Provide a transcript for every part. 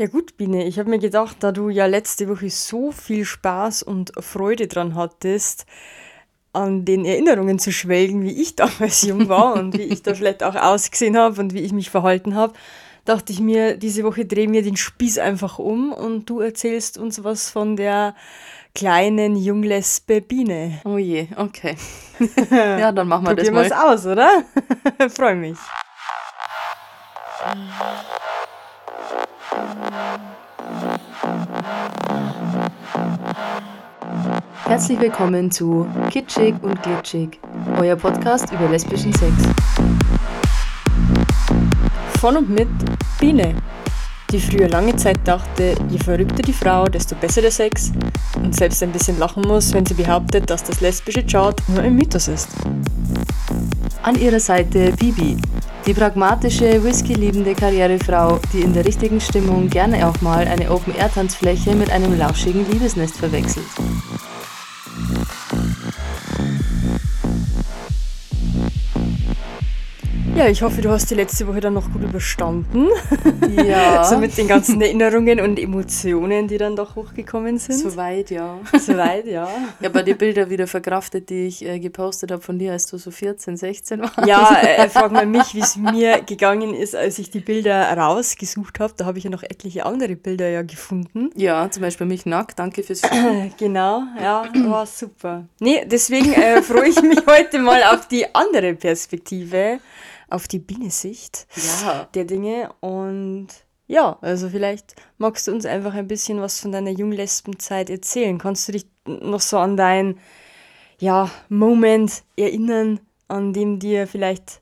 Ja gut, Biene, ich habe mir gedacht, da du ja letzte Woche so viel Spaß und Freude dran hattest, an den Erinnerungen zu schwelgen, wie ich damals jung war und wie ich da vielleicht auch ausgesehen habe und wie ich mich verhalten habe, dachte ich mir, diese Woche drehen wir den Spieß einfach um und du erzählst uns was von der kleinen Junglesbe Biene. Oh je, okay. ja, dann machen wir Probieren das mal. aus, oder? Freue mich. Herzlich willkommen zu Kitschig und Glitschig, euer Podcast über lesbischen Sex. Von und mit Biene, die früher lange Zeit dachte, je verrückter die Frau, desto besser der Sex und selbst ein bisschen lachen muss, wenn sie behauptet, dass das lesbische Chart nur ein Mythos ist. An ihrer Seite Bibi, die pragmatische, whisky-liebende Karrierefrau, die in der richtigen Stimmung gerne auch mal eine Open-Air-Tanzfläche mit einem lauschigen Liebesnest verwechselt. Ja, ich hoffe, du hast die letzte Woche dann noch gut überstanden. Ja. so mit den ganzen Erinnerungen und Emotionen, die dann doch hochgekommen sind. Soweit, ja. Soweit, ja. Ich habe die Bilder wieder verkraftet, die ich äh, gepostet habe von dir, als du so 14, 16 warst. Ja, äh, frag mal mich, wie es mir gegangen ist, als ich die Bilder rausgesucht habe. Da habe ich ja noch etliche andere Bilder ja gefunden. Ja, zum Beispiel mich nackt. Danke fürs Genau, ja, war super. Nee, deswegen äh, freue ich mich heute mal auf die andere Perspektive, auf die Binnensicht Ja. der Dinge. Und ja, also vielleicht magst du uns einfach ein bisschen was von deiner Junglesbenzeit erzählen. Kannst du dich noch so an deinen ja, Moment erinnern, an dem dir vielleicht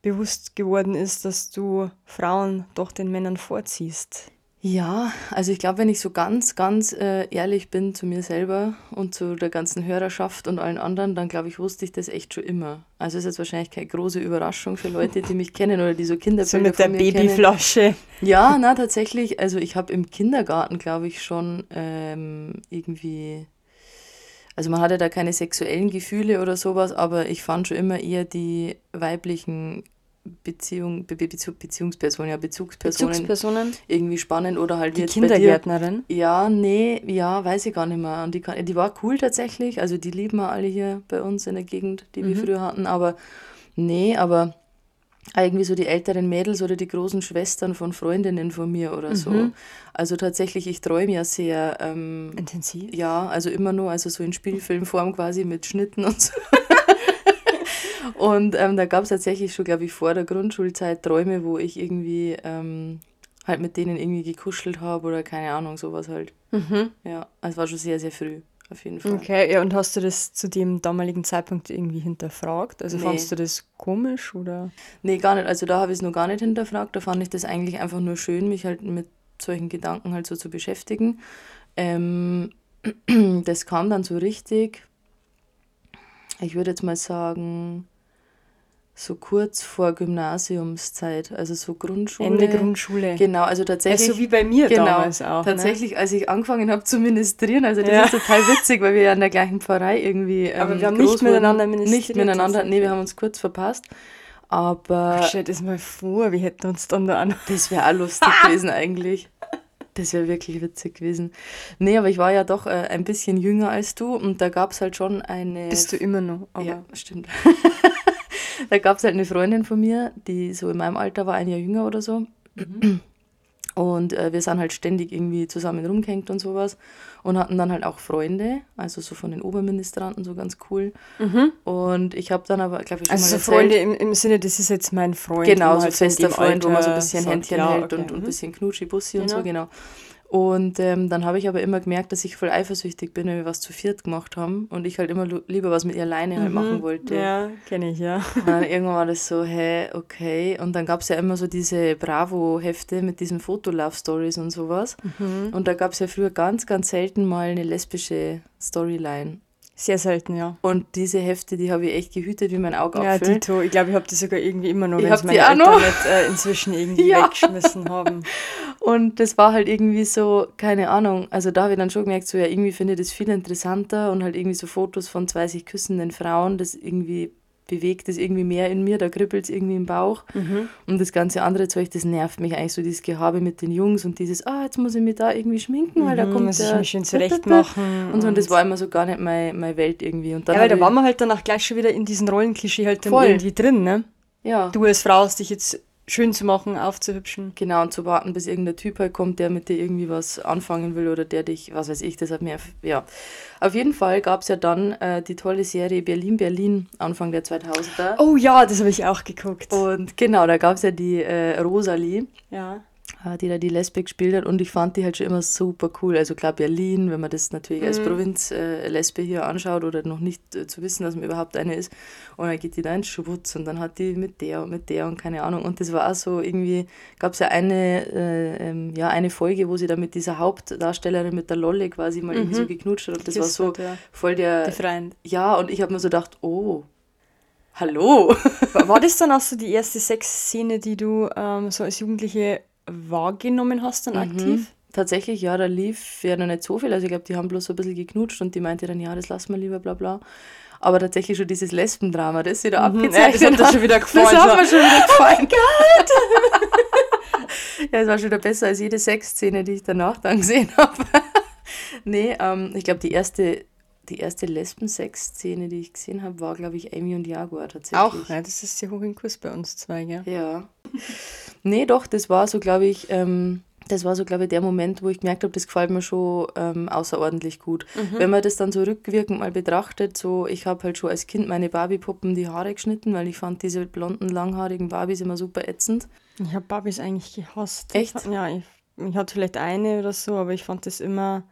bewusst geworden ist, dass du Frauen doch den Männern vorziehst? Ja, also ich glaube, wenn ich so ganz, ganz äh, ehrlich bin zu mir selber und zu der ganzen Hörerschaft und allen anderen, dann glaube ich, wusste ich das echt schon immer. Also ist jetzt wahrscheinlich keine große Überraschung für Leute, die mich kennen oder die so So Kinderbilder mit der mir kennen. Babyflasche. Ja, na tatsächlich. Also ich habe im Kindergarten, glaube ich, schon ähm, irgendwie. Also man hatte da keine sexuellen Gefühle oder sowas, aber ich fand schon immer eher die weiblichen Beziehung, Be Be Beziehungspersonen, ja, Bezugspersonen Bezugspersonen? irgendwie spannend oder halt Die jetzt bei dir. Kindergärtnerin? Ja, nee, ja, weiß ich gar nicht mehr. Und die, kann, die war cool tatsächlich. Also die lieben wir alle hier bei uns in der Gegend, die wir früher hatten. Aber nee, aber irgendwie so die älteren Mädels oder die großen Schwestern von Freundinnen von mir oder so. Also tatsächlich, ich träume ja sehr, ähm, Intensiv? ja, also immer nur, also so in Spielfilmform quasi mit Schnitten und so. und ähm, da gab es tatsächlich schon, glaube ich, vor der Grundschulzeit Träume, wo ich irgendwie ähm, halt mit denen irgendwie gekuschelt habe oder keine Ahnung, sowas halt. Ja, also war schon sehr, sehr früh, auf jeden Fall. Okay, ja, und hast du das zu dem damaligen Zeitpunkt irgendwie hinterfragt? Also Nee. fandst du das komisch oder? Nee, gar nicht. Also da habe ich es noch gar nicht hinterfragt. Da fand ich das eigentlich einfach nur schön, mich halt mit solchen Gedanken halt so zu beschäftigen. Ähm, das kam dann so richtig, ich würde jetzt mal sagen, so kurz vor Gymnasiumszeit, also so Grundschule. Ende Grundschule. Genau, also Ja, tatsächlich. so wie bei mir genau, damals auch. Tatsächlich, als ich angefangen habe zu ministrieren, also das Ja. ist total witzig, weil wir ja in der gleichen Pfarrei irgendwie. Ähm, Aber wir haben nicht miteinander ministriert, Nicht miteinander, nee, wir haben uns kurz verpasst. Aber Ne? Stell dir das mal vor, wir hätten uns dann da an. das wäre auch lustig gewesen eigentlich. Das wäre wirklich witzig gewesen. Nee, aber ich war ja doch äh, ein bisschen jünger als du und da gab es halt schon eine. Bist du immer noch. Aber Ja, stimmt. da gab es halt eine Freundin von mir, die so in meinem Alter war, ein Jahr jünger oder so. Und äh, wir sind halt ständig irgendwie zusammen rumgehängt und sowas. Und hatten dann halt auch Freunde, also so von den Oberministranten, so ganz cool. Und ich habe dann aber, glaube ich, schon also so mal erzählt, Freunde im, im Sinne, das ist jetzt mein Freund. Genau, so halt fester Freund, wo man so ein Alter bisschen Händchen ja, hält okay, und, und ein mhm. bisschen Knutschi-Bussi und so, Genau. Und ähm, dann habe ich aber immer gemerkt, dass ich voll eifersüchtig bin, wenn wir was zu viert gemacht haben und ich halt immer lieber was mit ihr alleine halt machen wollte. Mhm. Ja, kenne ich, ja. Und dann irgendwann war das so, hä, okay. Und dann gab es ja immer so diese Bravo-Hefte mit diesen Foto-Love-Stories und sowas. Mhm. Und da gab es ja früher ganz, ganz selten mal eine lesbische Storyline. Sehr selten, ja. Und diese Hefte, die habe ich echt gehütet wie mein Ja, Augapfel. Dito. Ich glaube, ich habe die sogar irgendwie immer noch, Ich wenn die meine Eltern noch. nicht äh, inzwischen irgendwie Ja. weggeschmissen haben. Und das war halt irgendwie so, keine Ahnung, also da habe ich dann schon gemerkt, so ja, irgendwie finde ich das viel interessanter und halt irgendwie so Fotos von zwei sich küssenden Frauen, das irgendwie bewegt es irgendwie mehr in mir, da kribbelt es irgendwie im Bauch. Mhm. Und das ganze andere Zeug, das nervt mich eigentlich so, dieses Gehabe mit den Jungs und dieses, ah, jetzt muss ich mich da irgendwie schminken, weil da Mhm, kommt muss ich der... mich schön zurecht machen. Und so, und das war immer so gar nicht meine, meine Welt irgendwie. Und dann ja, weil da ich- waren wir halt dann auch gleich schon wieder in diesen Rollenklischee halt dann irgendwie drin, ne? ja. Du als Frau hast dich jetzt schön zu machen, aufzuhübschen. Genau, und zu warten, bis irgendein Typ halt kommt, der mit dir irgendwie was anfangen will oder der dich, was weiß ich, das hat mir, ja. Auf jeden Fall gab es ja dann äh, die tolle Serie Berlin, Berlin, Anfang der 2000er. Oh ja, das habe ich auch geguckt. Und genau, da gab es ja die äh, Rosalie, Ja. Äh, die da die Lesbe gespielt hat und ich fand die halt schon immer super cool. Also klar, Berlin, wenn man das natürlich als Provinz-Lesbe äh, Lesbe hier anschaut oder noch nicht äh, zu wissen, dass man überhaupt eine ist. Und dann geht die da ins Schwutz und dann hat die mit der und mit der und keine Ahnung. Und das war auch so irgendwie, gab es ja eine, äh, ähm, ja, eine Folge, wo sie da mit dieser Hauptdarstellerin, mit der Lolle quasi mal irgendwie so geknutscht hat. Und das war Geküsst so hat, ja. voll der, Die Freund. ja, und ich habe mir so gedacht, oh, hallo. War, war das dann auch so die erste Sexszene, die du ähm, so als Jugendliche wahrgenommen hast, dann aktiv? Tatsächlich, ja, da lief ja noch nicht so viel. Also ich glaube, die haben bloß so ein bisschen geknutscht und die meinte dann, ja, das lassen wir lieber, bla bla. Aber tatsächlich schon dieses Lesbendrama, das sie da Mhm, abgezeichnet ja, das hat dir schon wieder gefallen, Das hat mir schon wieder gefallen. ja, es war schon wieder besser als jede Sexszene, die ich danach dann gesehen habe. nee, ähm, ich glaube, die erste, die erste Lesben-Sex-Szene, die ich gesehen habe, war, glaube ich, Amy und Jaguar tatsächlich. Auch, ja, das ist sehr hoch im Kurs bei uns zwei, gell? Ja. Nee, doch, das war so, glaube ich, ähm, das war so, glaube ich, der Moment, wo ich gemerkt habe, das gefällt mir schon ähm, außerordentlich gut. Wenn man das dann so rückwirkend mal betrachtet, so, ich habe halt schon als Kind meine Barbie-Puppen die Haare geschnitten, weil ich fand diese blonden, langhaarigen Barbies immer super ätzend. Ich habe Barbies eigentlich gehasst. Echt? Ich, ja, ich, ich hatte vielleicht eine oder so, aber ich fand das immer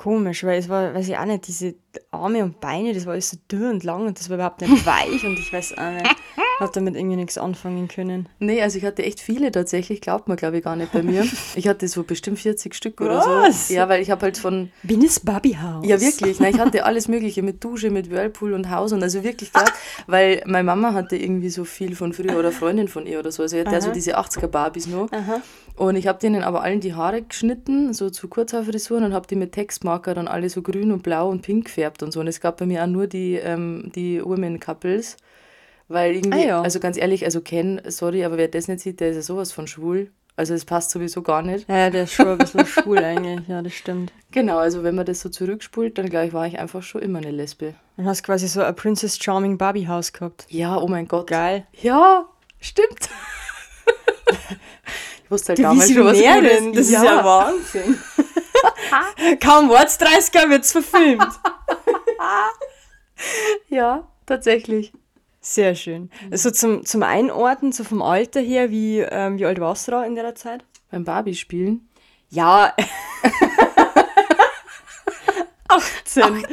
komisch, weil es war, weiß ich auch nicht, diese Arme und Beine, das war alles so dürr und lang und das war überhaupt nicht weich und ich weiß auch nicht, habe damit irgendwie nichts anfangen können. Nee, also ich hatte echt viele tatsächlich, glaubt man, glaube ich, gar nicht bei mir. Ich hatte so bestimmt 40 Stück oder Was? so. Ja, weil ich habe halt von, Bin es Barbiehaus? Ja, wirklich. Nein, ich hatte alles Mögliche mit Dusche, mit Whirlpool und Haus und also wirklich klar, weil meine Mama hatte irgendwie so viel von früher oder Freundin von ihr oder so. Also sie hatte also diese 80er Barbies noch. Aha. Und ich habe denen aber allen die Haare geschnitten, so zu Kurzhaarfrisuren und habe die mit Textmarker dann alle so grün und blau und pink gefärbt und so. Und es gab bei mir auch nur die, ähm, die Women Couples. Weil irgendwie, Ah ja. also ganz ehrlich, also Ken, sorry, aber wer das nicht sieht, der ist ja sowas von schwul. Also es passt sowieso gar nicht. Ja, ja, der ist schon ein bisschen schwul eigentlich, ja, das stimmt. Genau, also wenn man das so zurückspult, dann glaube ich, war ich einfach schon immer eine Lesbe. Dann hast du quasi so ein Princess Charming Barbiehaus gehabt. Ja, oh mein Gott. Geil. Ja, stimmt. ich wusste halt damals schon, was ich Visionärin, das ist ja Wahnsinn. Kaum Worts 30er wird's verfilmt. Ja, tatsächlich. Sehr schön. Also zum, zum Einordnen, so vom Alter her, wie, ähm, wie alt warst du da in der Zeit? Beim Barbie spielen. Ja. 18. 18.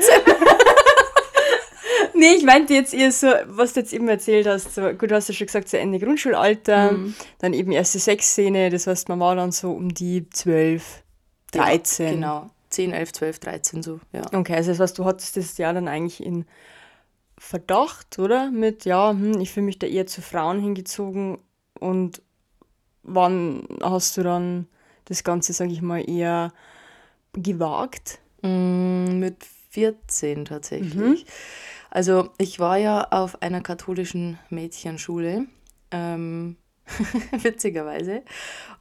nee, ich meinte jetzt eher so, was du jetzt eben erzählt hast. So, gut, du hast ja schon gesagt, so Ende Grundschulalter, dann eben erste Sexszene, das heißt, man war dann so um die 12, 13. Ja, genau. 10, 11, 12, 13 so, ja. Okay, also das heißt, du hattest das Jahr dann eigentlich in Verdacht, oder? Mit, ja, hm, ich fühle mich da eher zu Frauen hingezogen. Und wann hast du dann das Ganze, sage ich mal, eher gewagt? Mm, mit 14 tatsächlich. Also ich war ja auf einer katholischen Mädchenschule, ähm, witzigerweise.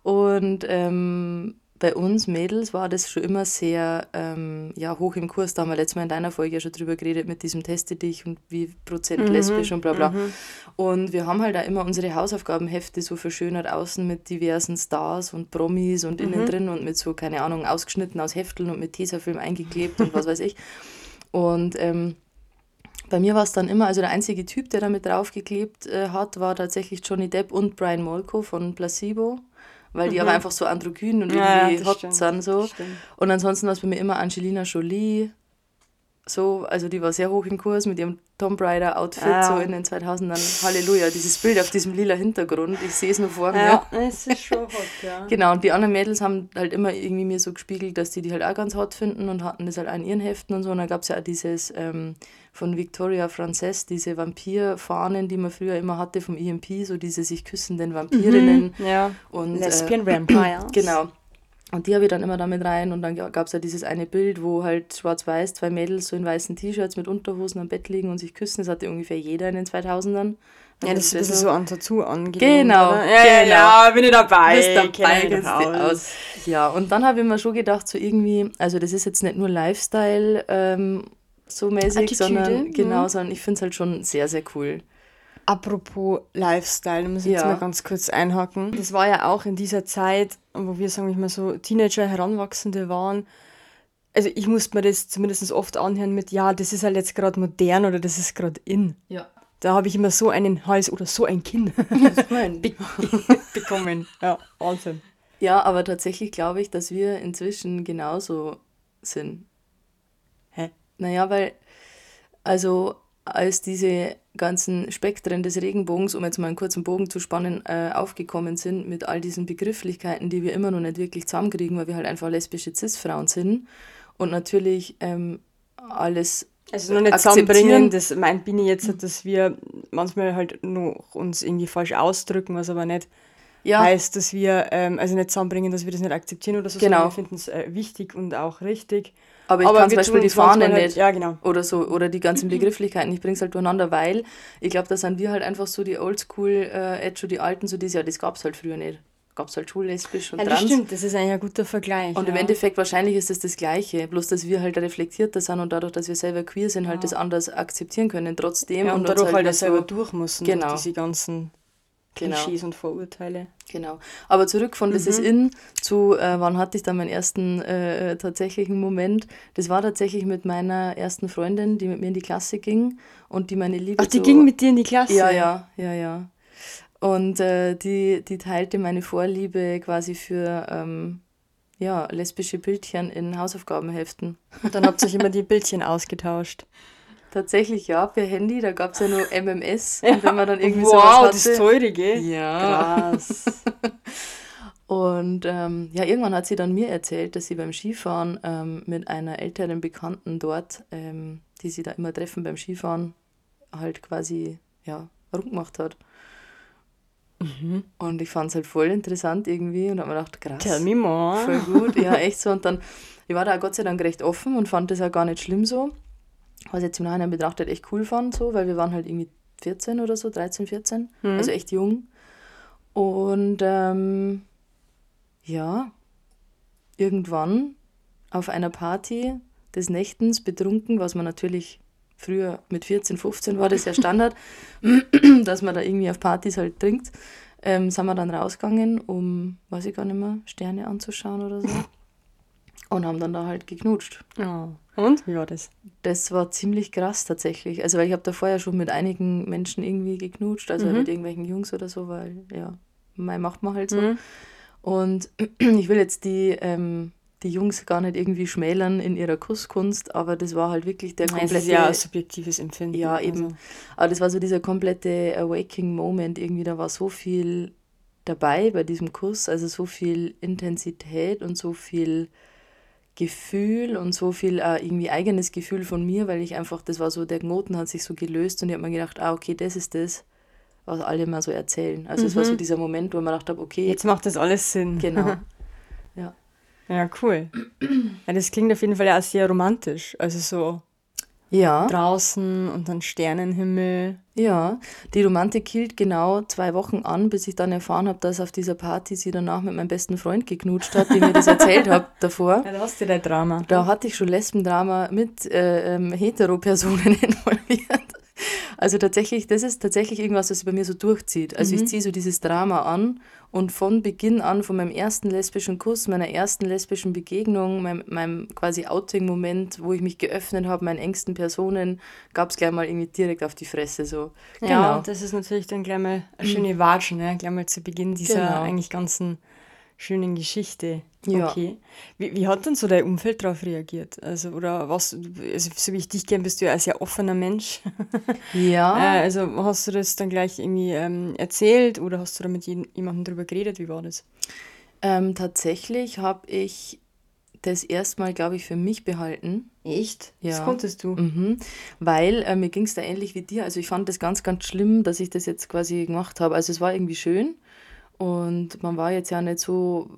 Und ähm, bei uns Mädels war das schon immer sehr ähm, ja, hoch im Kurs. Da haben wir letztes Mal in deiner Folge ja schon drüber geredet mit diesem Teste dich und wie Prozent lesbisch und bla bla. Und wir haben halt da immer unsere Hausaufgabenhefte so verschönert außen mit diversen Stars und Promis und innen drin und mit so, keine Ahnung, ausgeschnitten aus Hefteln und mit Tesafilm eingeklebt und was weiß ich. Und ähm, bei mir war es dann immer, also der einzige Typ, der damit draufgeklebt äh, hat, war tatsächlich Johnny Depp und Brian Molko von Placebo, weil die aber einfach so androgyn und Mhm. Ja, irgendwie das hot sind so. Und ansonsten war es bei mir immer Angelina Jolie, so, also die war sehr hoch im Kurs mit ihrem Tomb Raider Outfit Ja. so in den 2000ern. Halleluja, dieses Bild auf diesem lila Hintergrund, ich sehe es nur vor mir. Ja, es ist schon hot, ja. Genau, und die anderen Mädels haben halt immer irgendwie mir so gespiegelt, dass die die halt auch ganz hot finden und hatten das halt auch in ihren Heften und so. Und dann gab es ja auch dieses ähm, von Victoria Frances, diese Vampirfahnen, die man früher immer hatte vom EMP, so diese sich küssenden Vampirinnen. Ja. Und, Lesbian äh, Vampires. Genau. Und die habe ich dann immer damit rein und dann gab es ja dieses eine Bild, wo halt schwarz-weiß zwei Mädels so in weißen T-Shirts mit Unterhosen am Bett liegen und sich küssen. Das hatte ungefähr jeder in den 2000ern. Ja, das ist ein bisschen so an Tattoo angelehnt. Genau. Oder? Ja, genau. ja, bin ich dabei. Bist dabei, kennst aus. Ja, und dann habe ich mir schon gedacht, so irgendwie, also das ist jetzt nicht nur Lifestyle ähm, so mäßig, Attitüde, sondern mhm. genau, sondern ich finde es halt schon sehr, sehr cool. Apropos Lifestyle, da muss ich jetzt Ja. mal ganz kurz einhaken. Das war ja auch in dieser Zeit, wo wir, sagen wir mal so, Teenager, Heranwachsende waren. Also ich musste mir das zumindest oft anhören mit, ja, das ist halt jetzt gerade modern oder das ist gerade in. Ja. Da habe ich immer so einen Hals oder so ein Kinn be bekommen. Ja, Wahnsinn. Ja, aber tatsächlich glaube ich, dass wir inzwischen genauso sind. Hä? Naja, weil, also als diese ganzen Spektren des Regenbogens, um jetzt mal einen kurzen Bogen zu spannen, äh, aufgekommen sind mit all diesen Begrifflichkeiten, die wir immer noch nicht wirklich zusammenkriegen, weil wir halt einfach lesbische Cis-Frauen sind und natürlich ähm, alles Also noch nicht zusammenbringen, das meint Bini jetzt, dass wir manchmal halt noch uns irgendwie falsch ausdrücken, was aber nicht ja, heißt, dass wir, ähm, also nicht zusammenbringen, dass wir das nicht akzeptieren oder so, Genau. sondern wir finden es äh, wichtig und auch richtig. Aber ich kann zum Beispiel die Fahne halt, nicht. Ja, genau. oder so oder die ganzen Begrifflichkeiten, ich bringe es halt durcheinander, weil ich glaube, da sind wir halt einfach so die Oldschool, äh, schon die Alten, so dieses Jahr, das gab es halt früher nicht. Gab es halt schullesbisch und Ja, das trans. stimmt, das ist eigentlich ein guter Vergleich. Und im ja. Endeffekt wahrscheinlich ist es das Gleiche, bloß dass wir halt reflektierter sind und dadurch, dass wir selber queer sind, halt das anders akzeptieren können trotzdem. ja, und uns dadurch halt, auch selber durch müssen, Genau. diese ganzen Genau. Klischees und Vorurteile. Genau. Aber zurück von Das Mhm. ist in zu, äh, wann hatte ich dann meinen ersten äh, tatsächlichen Moment? Das war tatsächlich mit meiner ersten Freundin, die mit mir in die Klasse ging und die meine Liebe Ach, die zu- ging mit dir in die Klasse? Ja, ja, ja, ja. Und äh, die, die teilte meine Vorliebe quasi für ähm, ja, lesbische Bildchen in Hausaufgabenheften. Und dann habt ihr euch immer die Bildchen ausgetauscht. Tatsächlich ja, per Handy, da gab es ja nur MMS. Und wenn man dann irgendwie wow, sowas das hatte. ist teure, gell? Ja. Krass. Und ähm, ja, irgendwann hat sie dann mir erzählt, dass sie beim Skifahren ähm, mit einer älteren Bekannten dort, ähm, die sie da immer treffen beim Skifahren, halt quasi, ja, rumgemacht hat. Und ich fand es halt voll interessant irgendwie und habe mir gedacht, krass. Tell me more. Voll gut, ja, echt so. Und dann, ich war da Gott sei Dank recht offen und fand das auch gar nicht schlimm so. Was ich jetzt im Nachhinein betrachtet echt cool fand, so, weil wir waren halt irgendwie 14 oder so, 13, 14, also echt jung. Und ähm, ja, irgendwann auf einer Party des Nächtens betrunken, was man natürlich früher mit 14, 15 war das ja Standard, dass man da irgendwie auf Partys halt trinkt, ähm, sind wir dann rausgegangen, um, weiß ich gar nicht mehr, Sterne anzuschauen oder so. Und haben dann da halt geknutscht. Ja. Und? Wie war das? Das war ziemlich krass tatsächlich. Also, weil ich habe davor ja schon mit einigen Menschen irgendwie geknutscht, also mit irgendwelchen Jungs oder so, weil, ja, mein macht man halt so. Mhm. Und ich will jetzt die, ähm, die Jungs gar nicht irgendwie schmälern in ihrer Kusskunst, aber das war halt wirklich der komplette... ist ja ein subjektives Empfinden. Ja, eben. Also. Aber das war so dieser komplette Awaking-Moment irgendwie. Da war so viel dabei bei diesem Kuss, also so viel Intensität und so viel Gefühl und so viel äh, irgendwie eigenes Gefühl von mir, weil ich einfach, das war so, der Knoten hat sich so gelöst und ich habe mir gedacht, ah, okay, das ist das, was alle mal so erzählen. Also es war so dieser Moment, wo mir gedacht habe, okay, Jetzt macht das alles Sinn. genau. Ja. Ja, cool. Ja, das klingt auf jeden Fall ja auch sehr romantisch. Also so Ja. draußen und dann Sternenhimmel. Ja, die Romantik hielt genau zwei Wochen an, bis ich dann erfahren habe, dass auf dieser Party sie danach mit meinem besten Freund geknutscht hat, dem ich das erzählt habe davor. Ja, da hast du dein Drama. Da hatte ich schon Lesbendrama mit äh, ähm, Hetero-Personen involviert. Also tatsächlich, das ist tatsächlich irgendwas, was sich bei mir so durchzieht. Also ich ziehe so dieses Drama an und von Beginn an, von meinem ersten lesbischen Kuss, meiner ersten lesbischen Begegnung, meinem, meinem quasi Outing-Moment, wo ich mich geöffnet habe, meinen engsten Personen, gab es gleich mal irgendwie direkt auf die Fresse so. Ja, Genau. das ist natürlich dann gleich mal eine schöne Watschen, ne? gleich mal zu Beginn dieser Genau. eigentlich ganzen schönen Geschichte. Ja. Okay. Wie, wie hat denn so dein Umfeld darauf reagiert? Also, oder was, also so wie ich dich kenne, bist du ja ein sehr offener Mensch. Ja, Äh, also hast du das dann gleich irgendwie ähm, erzählt oder hast du da mit jemandem drüber geredet? Wie war das? ähm, tatsächlich habe ich das erstmal, glaube ich, für mich behalten. Echt? Das Ja. konntest du. Mhm. Weil äh, mir ging es da ähnlich wie dir. Also ich fand das ganz, ganz schlimm, dass ich das jetzt quasi gemacht habe. Also es war irgendwie schön und man war jetzt ja nicht so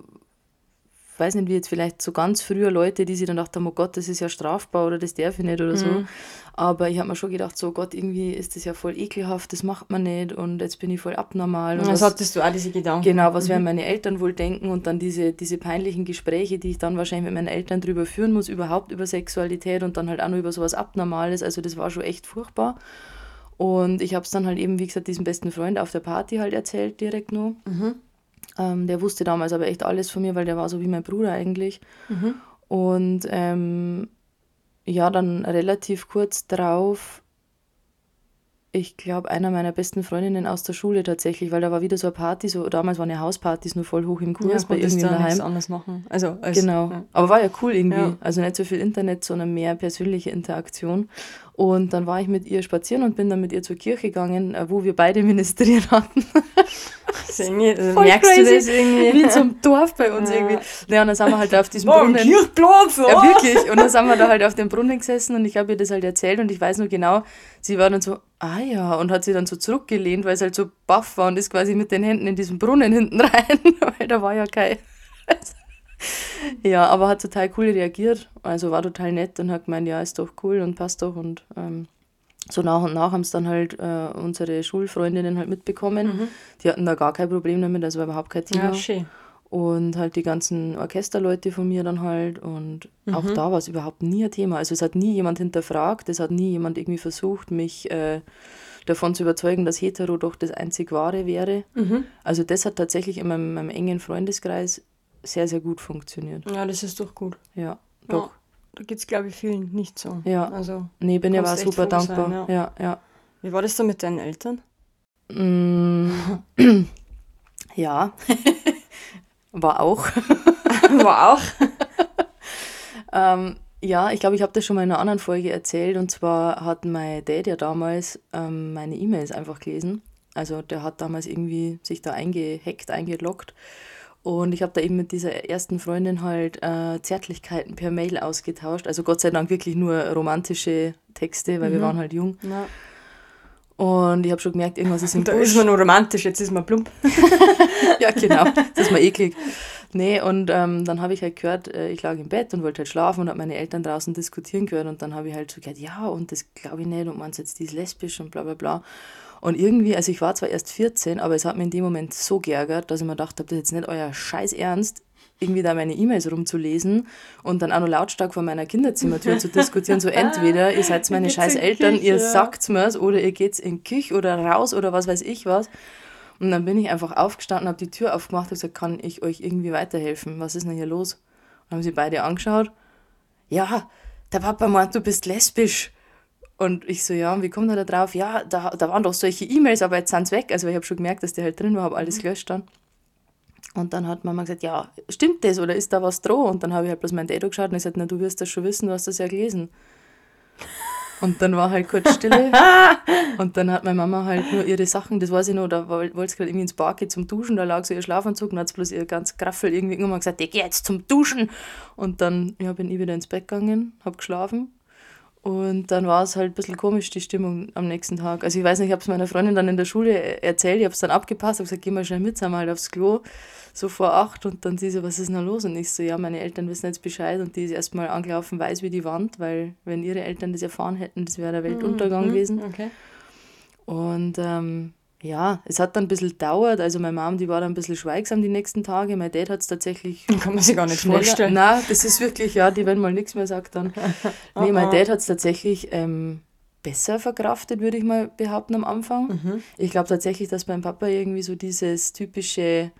weiß nicht, wie jetzt vielleicht so ganz früher Leute, die sich dann dachten, oh Gott, das ist ja strafbar oder das darf ich nicht oder so. Mhm. Aber ich habe mir schon gedacht, so Gott, irgendwie ist das ja voll ekelhaft, das macht man nicht und jetzt bin ich voll abnormal. Und Also was, hattest du auch diese Gedanken. genau, was werden meine Eltern wohl denken und dann diese, diese peinlichen Gespräche, die ich dann wahrscheinlich mit meinen Eltern drüber führen muss, überhaupt über Sexualität und dann halt auch noch über sowas Abnormales. Also das war schon echt furchtbar. Und ich habe es dann halt eben, wie gesagt, diesem besten Freund auf der Party halt erzählt, direkt nur. Ähm, der wusste damals aber echt alles von mir, weil der war so wie mein Bruder eigentlich. Und ähm, ja, dann relativ kurz drauf, ich glaube, einer meiner besten Freundinnen aus der Schule tatsächlich, weil da war wieder so eine Party, so damals waren ja Hauspartys nur voll hoch im Kurs ja, bei konntest irgendjemandem da nichts daheim. anderes machen. Also, als, Genau. Ja. Aber war ja cool irgendwie. Ja. Also nicht so viel Internet, sondern mehr persönliche Interaktion. Und dann war ich mit ihr spazieren und bin dann mit ihr zur Kirche gegangen, äh, wo wir beide ministriert hatten. Also Voll merkst crazy. du das irgendwie? Wie zum Dorf bei uns Ja. irgendwie. Ja, und dann sind wir halt auf diesem Oh, Brunnen. Kirchplatz, oh. Ja, wirklich. Und dann sind wir da halt auf dem Brunnen gesessen und ich habe ihr das halt erzählt und ich weiß nur genau, sie war dann so, ah ja, und hat sie dann so zurückgelehnt, weil sie halt so baff war und ist quasi mit den Händen in diesen Brunnen hinten rein, weil da war ja kein. ja, aber hat total cool reagiert, also war total nett und hat gemeint, ja, ist doch cool und passt doch und ähm, so nach und nach haben es dann halt äh, unsere Schulfreundinnen halt mitbekommen. Die hatten da gar kein Problem damit, also war überhaupt kein Thema. Ja, schön. Und halt die ganzen Orchesterleute von mir dann halt. Und auch da war es überhaupt nie ein Thema. Also es hat nie jemand hinterfragt, es hat nie jemand irgendwie versucht, mich äh, davon zu überzeugen, dass hetero doch das einzig Wahre wäre. Also das hat tatsächlich in meinem, meinem engen Freundeskreis sehr, sehr gut funktioniert. Ja, das ist doch gut. Ja, doch. Ja, da geht es, glaube ich, vielen nicht so. Ja. Also, Nee, bin ja war super froh sein, dankbar. ja, ja. wie war das so mit deinen Eltern? Mm, ja. war auch. War auch. Ähm, ja, ich glaube, ich habe das schon mal in einer anderen Folge erzählt. Und zwar hat mein Dad ja damals ähm, meine E-Mails einfach gelesen. Also der hat damals irgendwie sich da eingehackt, eingeloggt. Und ich habe da eben mit dieser ersten Freundin halt äh, Zärtlichkeiten per Mail ausgetauscht. Also Gott sei Dank wirklich nur romantische Texte, weil wir waren halt jung. Ja. Und ich habe schon gemerkt, irgendwas ist im Da Busch. ist man nur romantisch, jetzt ist man plump. ja, genau. Das ist mal eklig. Nee, und ähm, dann habe ich halt gehört, äh, ich lag im Bett und wollte halt schlafen und habe meine Eltern draußen diskutieren gehört und dann habe ich halt so gehört, ja, und das glaube ich nicht und man jetzt, die ist lesbisch und bla bla bla. Und irgendwie, also ich war zwar erst 14, aber es hat mir in dem Moment so geärgert, dass ich mir gedacht habe, das ist jetzt nicht euer Scheiß Ernst, irgendwie da meine E-Mails rumzulesen und dann auch noch lautstark vor meiner Kinderzimmertür zu diskutieren, so entweder ihr seid meine scheiß Eltern, Küche, ihr ja. sagt's mir's oder ihr geht's in die Küche oder raus oder was weiß ich was. Und dann bin ich einfach aufgestanden, habe die Tür aufgemacht und gesagt, kann ich euch irgendwie weiterhelfen? Was ist denn hier los? Und haben sie beide angeschaut. Ja, der Papa meint, du bist lesbisch. Und ich so, ja, und wie kommt er da drauf? Ja, da, da waren doch solche E-Mails, aber jetzt sind's weg. Also ich habe schon gemerkt, dass die halt drin war, habe alles gelöscht dann. Und dann hat Mama gesagt, ja, stimmt das oder ist da was dran? Und dann habe ich halt bloß mein Dado geschaut und ich gesagt, na, du wirst das schon wissen, du hast das ja gelesen. Und dann war halt kurz Stille. Und dann hat meine Mama halt nur ihre Sachen, das weiß ich noch, da woll- wollte sie gerade irgendwie ins Bad gehen zum Duschen, da lag so ihr Schlafanzug und hat bloß ihr ganz Graffel irgendwie irgendwann gesagt, ich geh jetzt zum Duschen. Und dann ja, bin ich wieder ins Bett gegangen, hab geschlafen. Und dann war es halt ein bisschen komisch, die Stimmung am nächsten Tag. Also ich weiß nicht, ich habe es meiner Freundin dann in der Schule erzählt, ich habe es dann abgepasst, habe gesagt, geh mal schnell mit, sind wir halt aufs Klo, so vor acht. Und dann sie so, was ist denn los? Und ich so, ja, meine Eltern wissen jetzt Bescheid. Und die ist erstmal angelaufen, weiß wie die Wand, weil wenn ihre Eltern das erfahren hätten, das wäre der Weltuntergang gewesen. Okay. Und ähm, ja, es hat dann ein bisschen gedauert. Also meine Mom, die war dann ein bisschen schweigsam die nächsten Tage. Mein Dad hat es tatsächlich Kann man sich gar nicht schneller- vorstellen. Nein, das ist wirklich, ja, die, wenn mal nichts mehr sagt, dann. Nee, mein Dad hat es tatsächlich ähm, besser verkraftet, würde ich mal behaupten, am Anfang. Ich glaube tatsächlich, dass beim Papa irgendwie so dieses typische,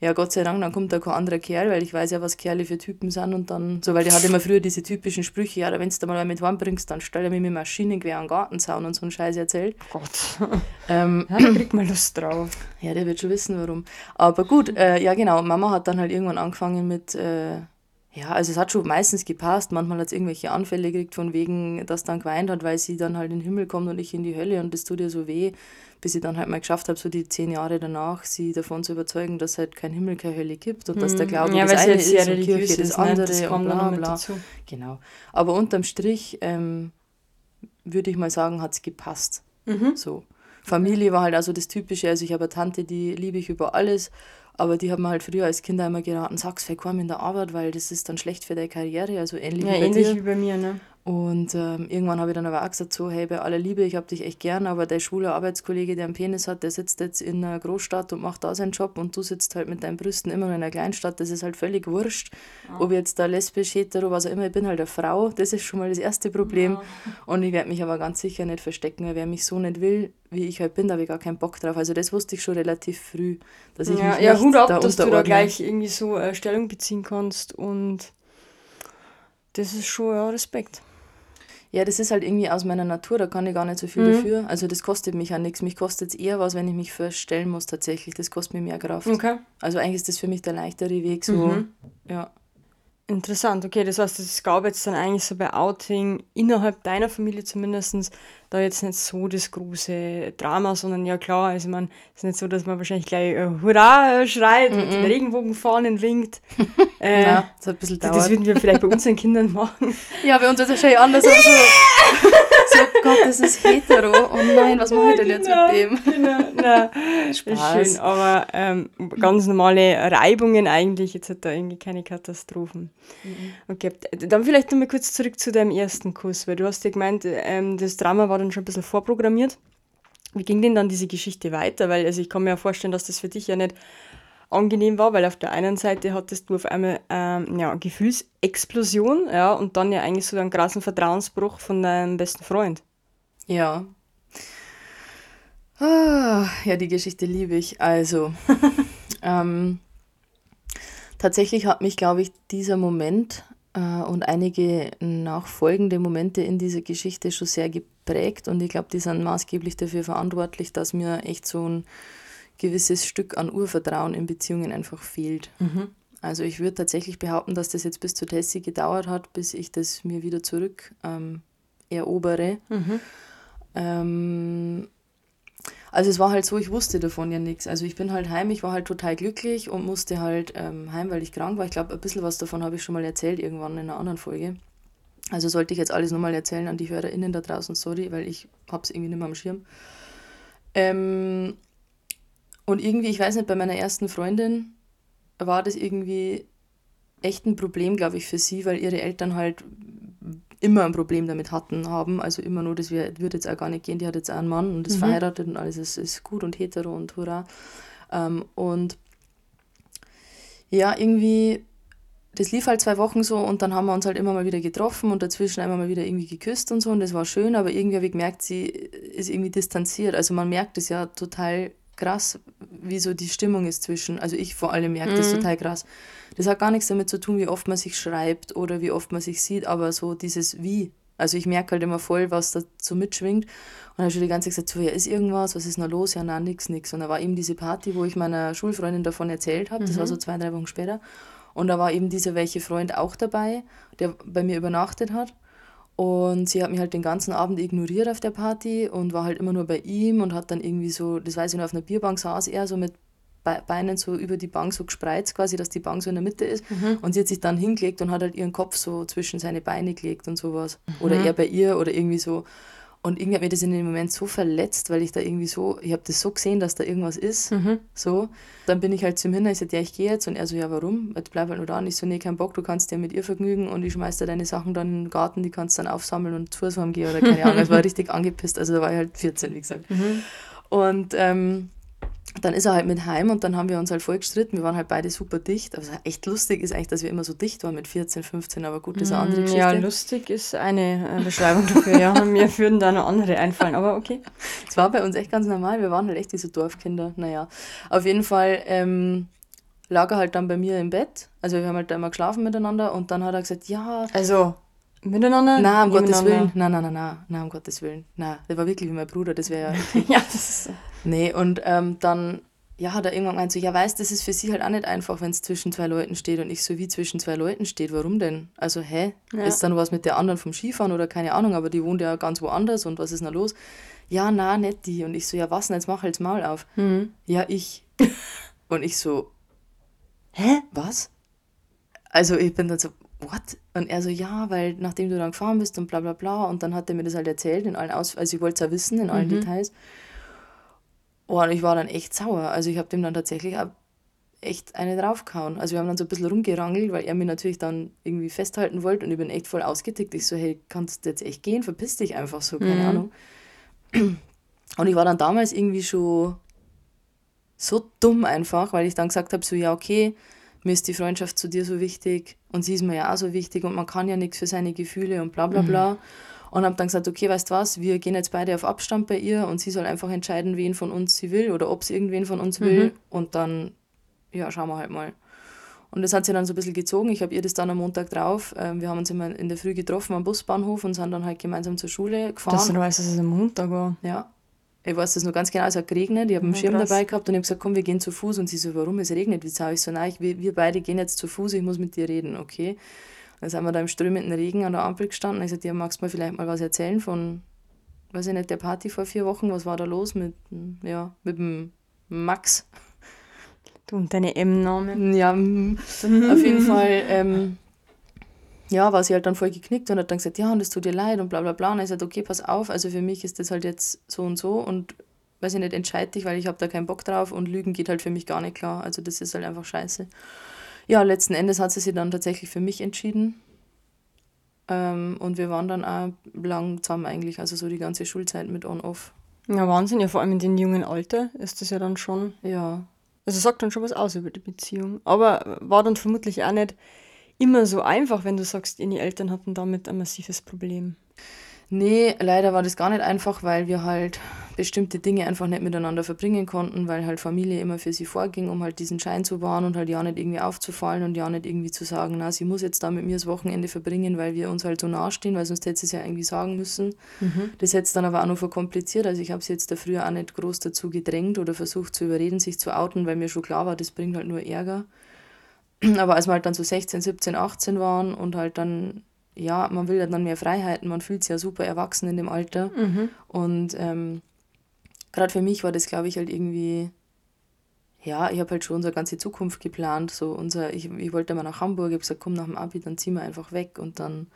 ja, Gott sei Dank, dann kommt da kein anderer Kerl, weil ich weiß ja, was Kerle für Typen sind und dann, so, weil der hat immer früher diese typischen Sprüche, ja, wenn du da mal mit Warm bringst, dann stell er mir mit Maschinengewehr an den Gartenzaun und so einen Scheiß erzählt. Gott. Ähm, Ja, kriegt man Lust drauf. ja, der wird schon wissen, warum. Aber gut, äh, ja genau, Mama hat dann halt irgendwann angefangen mit, äh, ja, also es hat schon meistens gepasst. Manchmal hat es irgendwelche Anfälle gekriegt, von wegen, dass dann geweint hat, weil sie dann halt in den Himmel kommt und ich in die Hölle und das tut ihr so weh, bis ich dann halt mal geschafft habe, so die zehn Jahre danach, sie davon zu überzeugen, dass es halt kein Himmel, keine Hölle gibt und dass der Glaube Hm. ja, das weil sie eine jetzt sehr ist und religiös Kirche das ist, ne? andere das und bla bla. dazu. Genau. Aber unterm Strich ähm, würde ich mal sagen, hat es gepasst. Mhm. So. Familie war halt also das Typische. Also ich habe eine Tante, die liebe ich über alles. aber die haben halt früher als Kinder immer geraten, sag's für kaum in der Arbeit, weil das ist dann schlecht für deine Karriere, also ähnlich ja, wie bei ähnlich dir. wie bei mir, ne? Und ähm, irgendwann habe ich dann aber auch gesagt, so, hey, bei aller Liebe, ich habe dich echt gern, aber der schwule Arbeitskollege, der einen Penis hat, der sitzt jetzt in einer Großstadt und macht da seinen Job und du sitzt halt mit deinen Brüsten immer noch in einer Kleinstadt. Das ist halt völlig wurscht, ob ich jetzt da lesbisch, hetero, was auch immer, ich bin halt eine Frau. Das ist schon mal das erste Problem. Und ich werde mich aber ganz sicher nicht verstecken, weil wer mich so nicht will, wie ich halt bin, da habe ich gar keinen Bock drauf. Also das wusste ich schon relativ früh, dass ich Ja, mich ja nicht Hut ab, da dass du da gleich irgendwie so äh, Stellung beziehen kannst und das ist schon ja, Respekt. Ja, das ist halt irgendwie aus meiner Natur, da kann ich gar nicht so viel Mhm. dafür. Also das kostet mich auch nichts. Mich kostet es eher was, wenn ich mich verstellen muss tatsächlich. Das kostet mir mehr Kraft. Okay. Also eigentlich ist das für mich der leichtere Weg so. Mhm. Ja. Interessant, okay, das heißt, es gab jetzt dann eigentlich so bei Outing innerhalb deiner Familie zumindest da jetzt nicht so das große Drama, sondern ja klar, also man ist nicht so, dass man wahrscheinlich gleich äh, Hurra äh, schreit und den Regenbogenfahnen winkt. Äh, Ja, das hat ein bisschen das dauert. würden wir vielleicht bei unseren Kindern machen. Ja, bei uns ist es wahrscheinlich anders. Aber so, so, Gott, das ist hetero. Oh nein, was mache ich denn jetzt mit dem? Genau, na, ist Spaß. schön, aber ähm, ganz normale Reibungen eigentlich, jetzt hat da irgendwie keine Katastrophen. Okay, d- dann vielleicht nochmal kurz zurück zu deinem ersten Kuss, weil du hast ja gemeint, ähm, das Drama war dann schon ein bisschen vorprogrammiert. Wie ging denn dann diese Geschichte weiter? Weil also ich kann mir ja vorstellen, dass das für dich ja nicht angenehm war, weil auf der einen Seite hattest du auf einmal ähm, ja, Gefühlsexplosion, ja, und dann ja eigentlich so einen krassen Vertrauensbruch von deinem besten Freund. Ja. Ah, ja, die Geschichte liebe ich. Also, ähm, tatsächlich hat mich, glaube ich, dieser Moment äh, und einige nachfolgende Momente in dieser Geschichte schon sehr geprägt und ich glaube, die sind maßgeblich dafür verantwortlich, dass mir echt so ein gewisses Stück an Urvertrauen in Beziehungen einfach fehlt. Also ich würde tatsächlich behaupten, dass das jetzt bis zur Tessie gedauert hat, bis ich das mir wieder zurück ähm, erobere. Ähm, also es war halt so, ich wusste davon ja nichts. Also ich bin halt heim, ich war halt total glücklich und musste halt ähm, heim, weil ich krank war. Ich glaube, ein bisschen was davon habe ich schon mal erzählt irgendwann in einer anderen Folge. Also sollte ich jetzt alles nochmal erzählen an die HörerInnen da draußen, sorry, weil ich habe es irgendwie nicht mehr am Schirm. Ähm, und irgendwie, ich weiß nicht, bei meiner ersten Freundin war das irgendwie echt ein Problem, glaube ich, für sie, weil ihre Eltern halt immer ein Problem damit hatten, haben. Also immer nur, das würde jetzt auch gar nicht gehen. Die hat jetzt auch einen Mann und ist verheiratet und alles ist, ist gut und hetero und hurra. Ähm, und ja, irgendwie, das lief halt zwei Wochen so und dann haben wir uns halt immer mal wieder getroffen und dazwischen einmal mal wieder irgendwie geküsst und so und das war schön, aber irgendwie habe ich gemerkt, sie ist irgendwie distanziert. Also man merkt es ja total krass, wie so die Stimmung ist zwischen, also ich vor allem merke das total krass. Das hat gar nichts damit zu tun, wie oft man sich schreibt oder wie oft man sich sieht, aber so dieses Wie. Also ich merke halt immer voll, was dazu mitschwingt. Und dann habe ich schon die ganze Zeit gesagt, so, ja, ist irgendwas, was ist da los? Ja, na, nix, nix. Und da war eben diese Party, wo ich meiner Schulfreundin davon erzählt habe, das war so zwei, drei Wochen später. Und da war eben dieser welche Freund auch dabei, der bei mir übernachtet hat. Und sie hat mich halt den ganzen Abend ignoriert auf der Party und war halt immer nur bei ihm und hat dann irgendwie so, das weiß ich noch, auf einer Bierbank saß er so mit Be- Beinen so über die Bank so gespreizt, quasi, dass die Bank so in der Mitte ist. Und sie hat sich dann hingelegt und hat halt ihren Kopf so zwischen seine Beine gelegt und sowas. Oder er bei ihr oder irgendwie so. Und irgendwie hat mir das in dem Moment so verletzt, weil ich da irgendwie so, ich habe das so gesehen, dass da irgendwas ist. So. Dann bin ich halt zum Hinter, ich sagte, ja, ich gehe jetzt. Und er so, ja, warum? Jetzt bleib halt nur da. Und ich so, nee, kein Bock, du kannst ja mit ihr vergnügen und ich schmeiß dir deine Sachen dann in den Garten, die kannst du dann aufsammeln und zu Hause gehen oder keine Ahnung. Es war richtig angepisst. Also da war ich halt 14, wie gesagt. Und ähm, dann ist er halt mit heim und dann haben wir uns halt voll gestritten. Wir waren halt beide super dicht. Aber echt lustig ist eigentlich, dass wir immer so dicht waren mit 14, 15, aber gut, das ist eine andere Geschichte. Ja, lustig ist eine äh, Beschreibung dafür, ja. Mir würden da noch andere einfallen, aber okay. Es war bei uns echt ganz normal. Wir waren halt echt diese Dorfkinder. Naja, auf jeden Fall ähm, lag er halt dann bei mir im Bett. Also wir haben halt da immer geschlafen miteinander und dann hat er gesagt, ja, Also, miteinander? na, um Gottes. Willen, na, na, na, na, na, um Gottes Willen, na, der war wirklich wie mein Bruder, das wäre ja Ja, das ist. Nee, und ähm, dann ja, hat er irgendwann gemeint, so, ja, weißt, das ist für sie halt auch nicht einfach, wenn es zwischen zwei Leuten steht und ich so wie zwischen zwei Leuten steht. Warum denn? Also, hä? Ja. Ist dann was mit der anderen vom Skifahren oder keine Ahnung, aber die wohnt ja ganz woanders und was ist denn los? Ja, na, nicht die. Und ich so, ja, was denn? Jetzt mach halt's Maul auf. Mhm. Ja, ich. und ich so, Hä? was? Also ich bin dann so, what? Und er so, ja, weil nachdem du dann gefahren bist und bla bla bla. Und dann hat er mir das halt erzählt in allen Aus also ich wollte es ja wissen, in allen Details. Oh, und ich war dann echt sauer. Also ich habe dem dann tatsächlich echt eine draufgehauen. Also wir haben dann so ein bisschen rumgerangelt, weil er mir natürlich dann irgendwie festhalten wollte und ich bin echt voll ausgetickt. Ich so, hey, kannst du jetzt echt gehen? Verpiss dich einfach so, keine Mhm. Ahnung. Und ich war dann damals irgendwie schon so dumm einfach, weil ich dann gesagt habe, so ja, okay, mir ist die Freundschaft zu dir so wichtig und sie ist mir ja auch so wichtig und man kann ja nichts für seine Gefühle und bla bla bla. Und habe dann gesagt, okay, weißt du was, wir gehen jetzt beide auf Abstand bei ihr und sie soll einfach entscheiden, wen von uns sie will oder ob sie irgendwen von uns will und dann, ja, schauen wir halt mal. Und das hat sie dann so ein bisschen gezogen. Ich habe ihr das dann am Montag drauf. Ähm, wir haben uns immer in der Früh getroffen am Busbahnhof und sind dann halt gemeinsam zur Schule gefahren. Dass du weißt, dass es am Montag war. Ja. Ich weiß das noch ganz genau, es hat geregnet, ich habe einen Ja, Schirm krass. dabei gehabt und ich habe gesagt, komm, wir gehen zu Fuß. Und sie so, warum, es regnet? Wie sage ich so, nein, ich, wir, beide gehen jetzt zu Fuß, ich muss mit dir reden, okay. Dann sind wir da im strömenden Regen an der Ampel gestanden. Ich sagte, ja, magst du mir vielleicht mal was erzählen von, weiß ich nicht, der Party vor vier Wochen? Was war da los mit, ja, mit dem Max? Du und deine M-Namen. Ja, auf jeden Fall, ähm, ja, war sie halt dann voll geknickt und hat dann gesagt, ja, und es tut dir leid und bla bla bla. Und ich gesagt, okay, pass auf, also für mich ist das halt jetzt so und so und weiß ich nicht, entscheide dich, weil ich habe da keinen Bock drauf und Lügen geht halt für mich gar nicht klar. Also das ist halt einfach scheiße. Ja, letzten Endes hat sie sich dann tatsächlich für mich entschieden. Ähm, und wir waren dann auch lang zusammen eigentlich, also so die ganze Schulzeit mit On-Off. Ja, Wahnsinn, ja, vor allem in dem jungen Alter ist das ja dann schon. Ja, Also sagt dann schon was aus über die Beziehung. Aber war dann vermutlich auch nicht immer so einfach, wenn du sagst, ihre Eltern hatten damit ein massives Problem. Nee, leider war das gar nicht einfach, weil wir halt bestimmte Dinge einfach nicht miteinander verbringen konnten, weil halt Familie immer für sie vorging, um halt diesen Schein zu wahren und halt ja nicht irgendwie aufzufallen und ja nicht irgendwie zu sagen, na, sie muss jetzt da mit mir das Wochenende verbringen, weil wir uns halt so nahestehen, weil sonst hätte sie es ja irgendwie sagen müssen. Das hätte es dann aber auch noch verkompliziert. Also ich habe sie jetzt da früher auch nicht groß dazu gedrängt oder versucht zu überreden, sich zu outen, weil mir schon klar war, das bringt halt nur Ärger. Aber als wir halt dann so 16, 17, 18 waren und halt dann, ja, man will ja dann mehr Freiheiten, man fühlt sich ja super erwachsen in dem Alter. Und ähm, gerade für mich war das, glaube ich, halt irgendwie, ja, ich habe halt schon unsere ganze Zukunft geplant. So unser, ich, ich wollte mal nach Hamburg, ich habe gesagt, komm nach dem Abi, dann ziehen wir einfach weg und dann,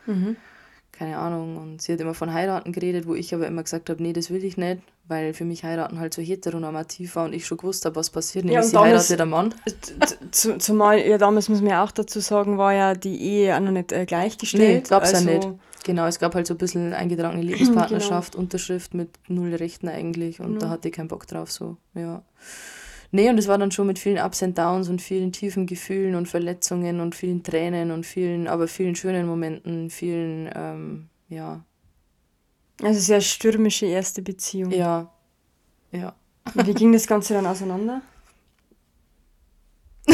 keine Ahnung. Und sie hat immer von heiraten geredet, wo ich aber immer gesagt habe, nee, das will ich nicht, weil für mich heiraten halt so heteronormativ war und ich schon gewusst habe, was passiert, nämlich und sie damals- heiratet der Mann. Zu, zumal, ja, damals muss man ja auch dazu sagen, war ja die Ehe auch noch nicht äh, gleichgestellt. Nee, gab's also, ja nicht. Genau, es gab halt so ein bisschen eingetragene Lebenspartnerschaft, Unterschrift mit null Rechten eigentlich und da hatte ich keinen Bock drauf so, ja. Nee, und es war dann schon mit vielen Ups and Downs und vielen tiefen Gefühlen und Verletzungen und vielen Tränen und vielen, aber vielen schönen Momenten, vielen, ähm, ja, Also sehr stürmische erste Beziehung. ja, ja. Und Wie ging das Ganze dann auseinander?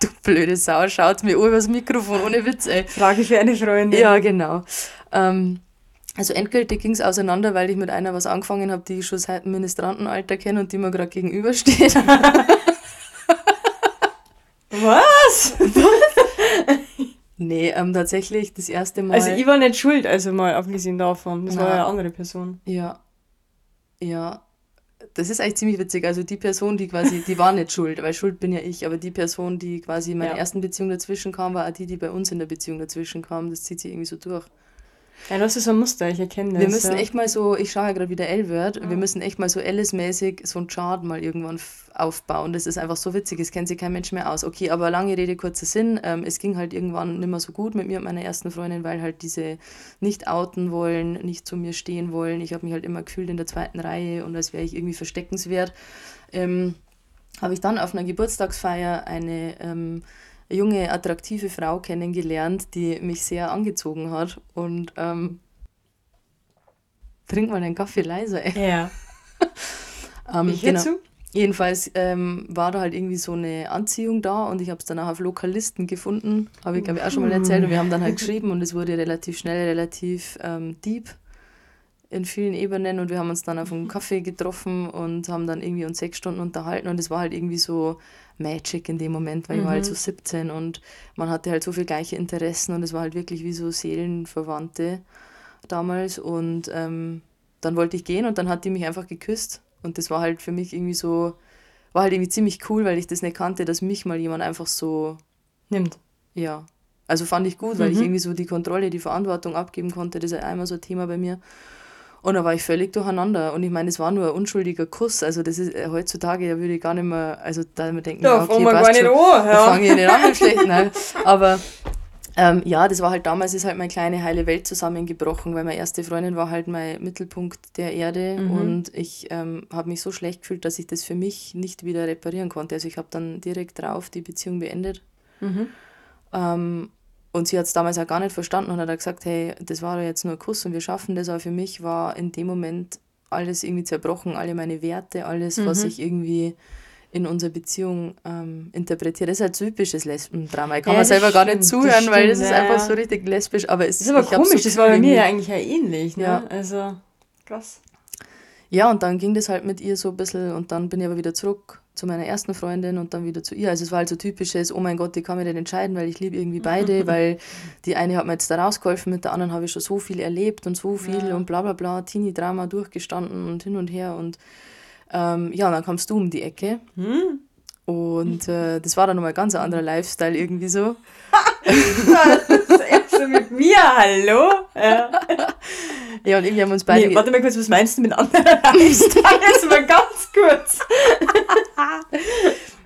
Du blöde Sau, schaut mir an übers Mikrofon, ohne Witz, ey. Frage für eine Freundin. Ja, genau. Ähm, also endgültig ging es auseinander, weil ich mit einer was angefangen habe, die ich schon seit dem Ministrantenalter kenne und die mir gerade gegenübersteht. Was? nee, ähm, tatsächlich das erste Mal. Also ich war nicht schuld, also mal abgesehen davon. Das war Na. ja eine andere Person. ja. Ja. Das ist eigentlich ziemlich witzig. Also die Person, die quasi, die war nicht schuld, weil schuld bin ja ich, aber die Person, die quasi in meiner Ja. ersten Beziehung dazwischen kam, war auch die, die bei uns in der Beziehung dazwischen kam. Das zieht sich irgendwie so durch. Ja, das ist so ein Muster, ich erkenne das. Wir müssen ja. echt mal so, ich schaue ja gerade wieder L-Word, wir müssen echt mal so Alice-mäßig so einen Chart mal irgendwann aufbauen. Das ist einfach so witzig, es kennt sich kein Mensch mehr aus. Okay, aber lange Rede, kurzer Sinn. Ähm, es ging halt irgendwann nicht mehr so gut mit mir und meiner ersten Freundin, weil halt diese nicht outen wollen, nicht zu mir stehen wollen. Ich habe mich halt immer gefühlt in der zweiten Reihe und als wäre ich irgendwie versteckenswert. Ähm, habe ich dann auf einer Geburtstagsfeier eine ähm, junge, attraktive Frau kennengelernt, die mich sehr angezogen hat. Und ähm, trink mal deinen Kaffee leiser. Ey. Ja. Ähm, Ich zu. Jedenfalls ähm, war da halt irgendwie so eine Anziehung da und ich habe es dann auch auf Lokalisten gefunden. Habe ich, glaube ich, auch schon mal erzählt. Und wir haben dann halt geschrieben und es wurde relativ schnell, relativ ähm, deep in vielen Ebenen. Und wir haben uns dann auf einen Kaffee getroffen und haben dann irgendwie uns sechs Stunden unterhalten. Und es war halt irgendwie so Magic in dem Moment, weil ich war halt so 17 und man hatte halt so viel gleiche Interessen und es war halt wirklich wie so Seelenverwandte damals. Und ähm, dann wollte ich gehen und dann hat die mich einfach geküsst. Und das war halt für mich irgendwie so, war halt irgendwie ziemlich cool, weil ich das nicht kannte, dass mich mal jemand einfach so, Nimmt. ja. Also fand ich gut, weil ich irgendwie so die Kontrolle, die Verantwortung abgeben konnte. Das ist ja einmal so ein Thema bei mir. Und da war ich völlig durcheinander. Und ich meine, es war nur ein unschuldiger Kuss. Also das ist äh, heutzutage, da würde ich gar nicht mehr, also da mir denken, Da ja, fangen wir gar nicht schon, an, ja. fange ich nicht an mit schlecht. Nein. Aber ähm, ja, das war halt damals ist halt meine kleine heile Welt zusammengebrochen, weil meine erste Freundin war halt mein Mittelpunkt der Erde Mhm. und ich ähm, habe mich so schlecht gefühlt, dass ich das für mich nicht wieder reparieren konnte. Also ich habe dann direkt drauf die Beziehung beendet. Mhm. Ähm, und sie hat es damals auch gar nicht verstanden und hat auch gesagt, hey, das war doch jetzt nur ein Kuss und wir schaffen das. Aber für mich war in dem Moment alles irgendwie zerbrochen, alle meine Werte, alles, Mhm. was ich irgendwie in unserer Beziehung ähm, interpretiere. Das ist halt typisches Lesbendrama. Ich kann Ja, mir selber gar nicht stimmt, das zuhören, weil das stimmt, ist ja, einfach so richtig lesbisch. Aber es Das ist aber komisch, so das war bei mir ja eigentlich ja ähnlich. Ne? Ja. Also, krass. Ja, und dann ging das halt mit ihr so ein bisschen und dann bin ich aber wieder zurück zu meiner ersten Freundin und dann wieder zu ihr. Also es war halt so typisches, oh mein Gott, ich kann mich nicht entscheiden, weil ich liebe irgendwie beide, weil die eine hat mir jetzt da rausgeholfen, mit der anderen habe ich schon so viel erlebt und so viel Ja. und bla bla bla, Teenie-Drama durchgestanden und hin und her und ähm, ja, und dann kamst du um die Ecke Hm? Und äh, das war dann nochmal ein ganz anderer Lifestyle irgendwie so. Das ist so mit mir, hallo? Ja. Ja, und irgendwie haben wir uns beide... Nee, warte mal kurz, was meinst du mit anderer Lifestyle? Jetzt mal ganz kurz.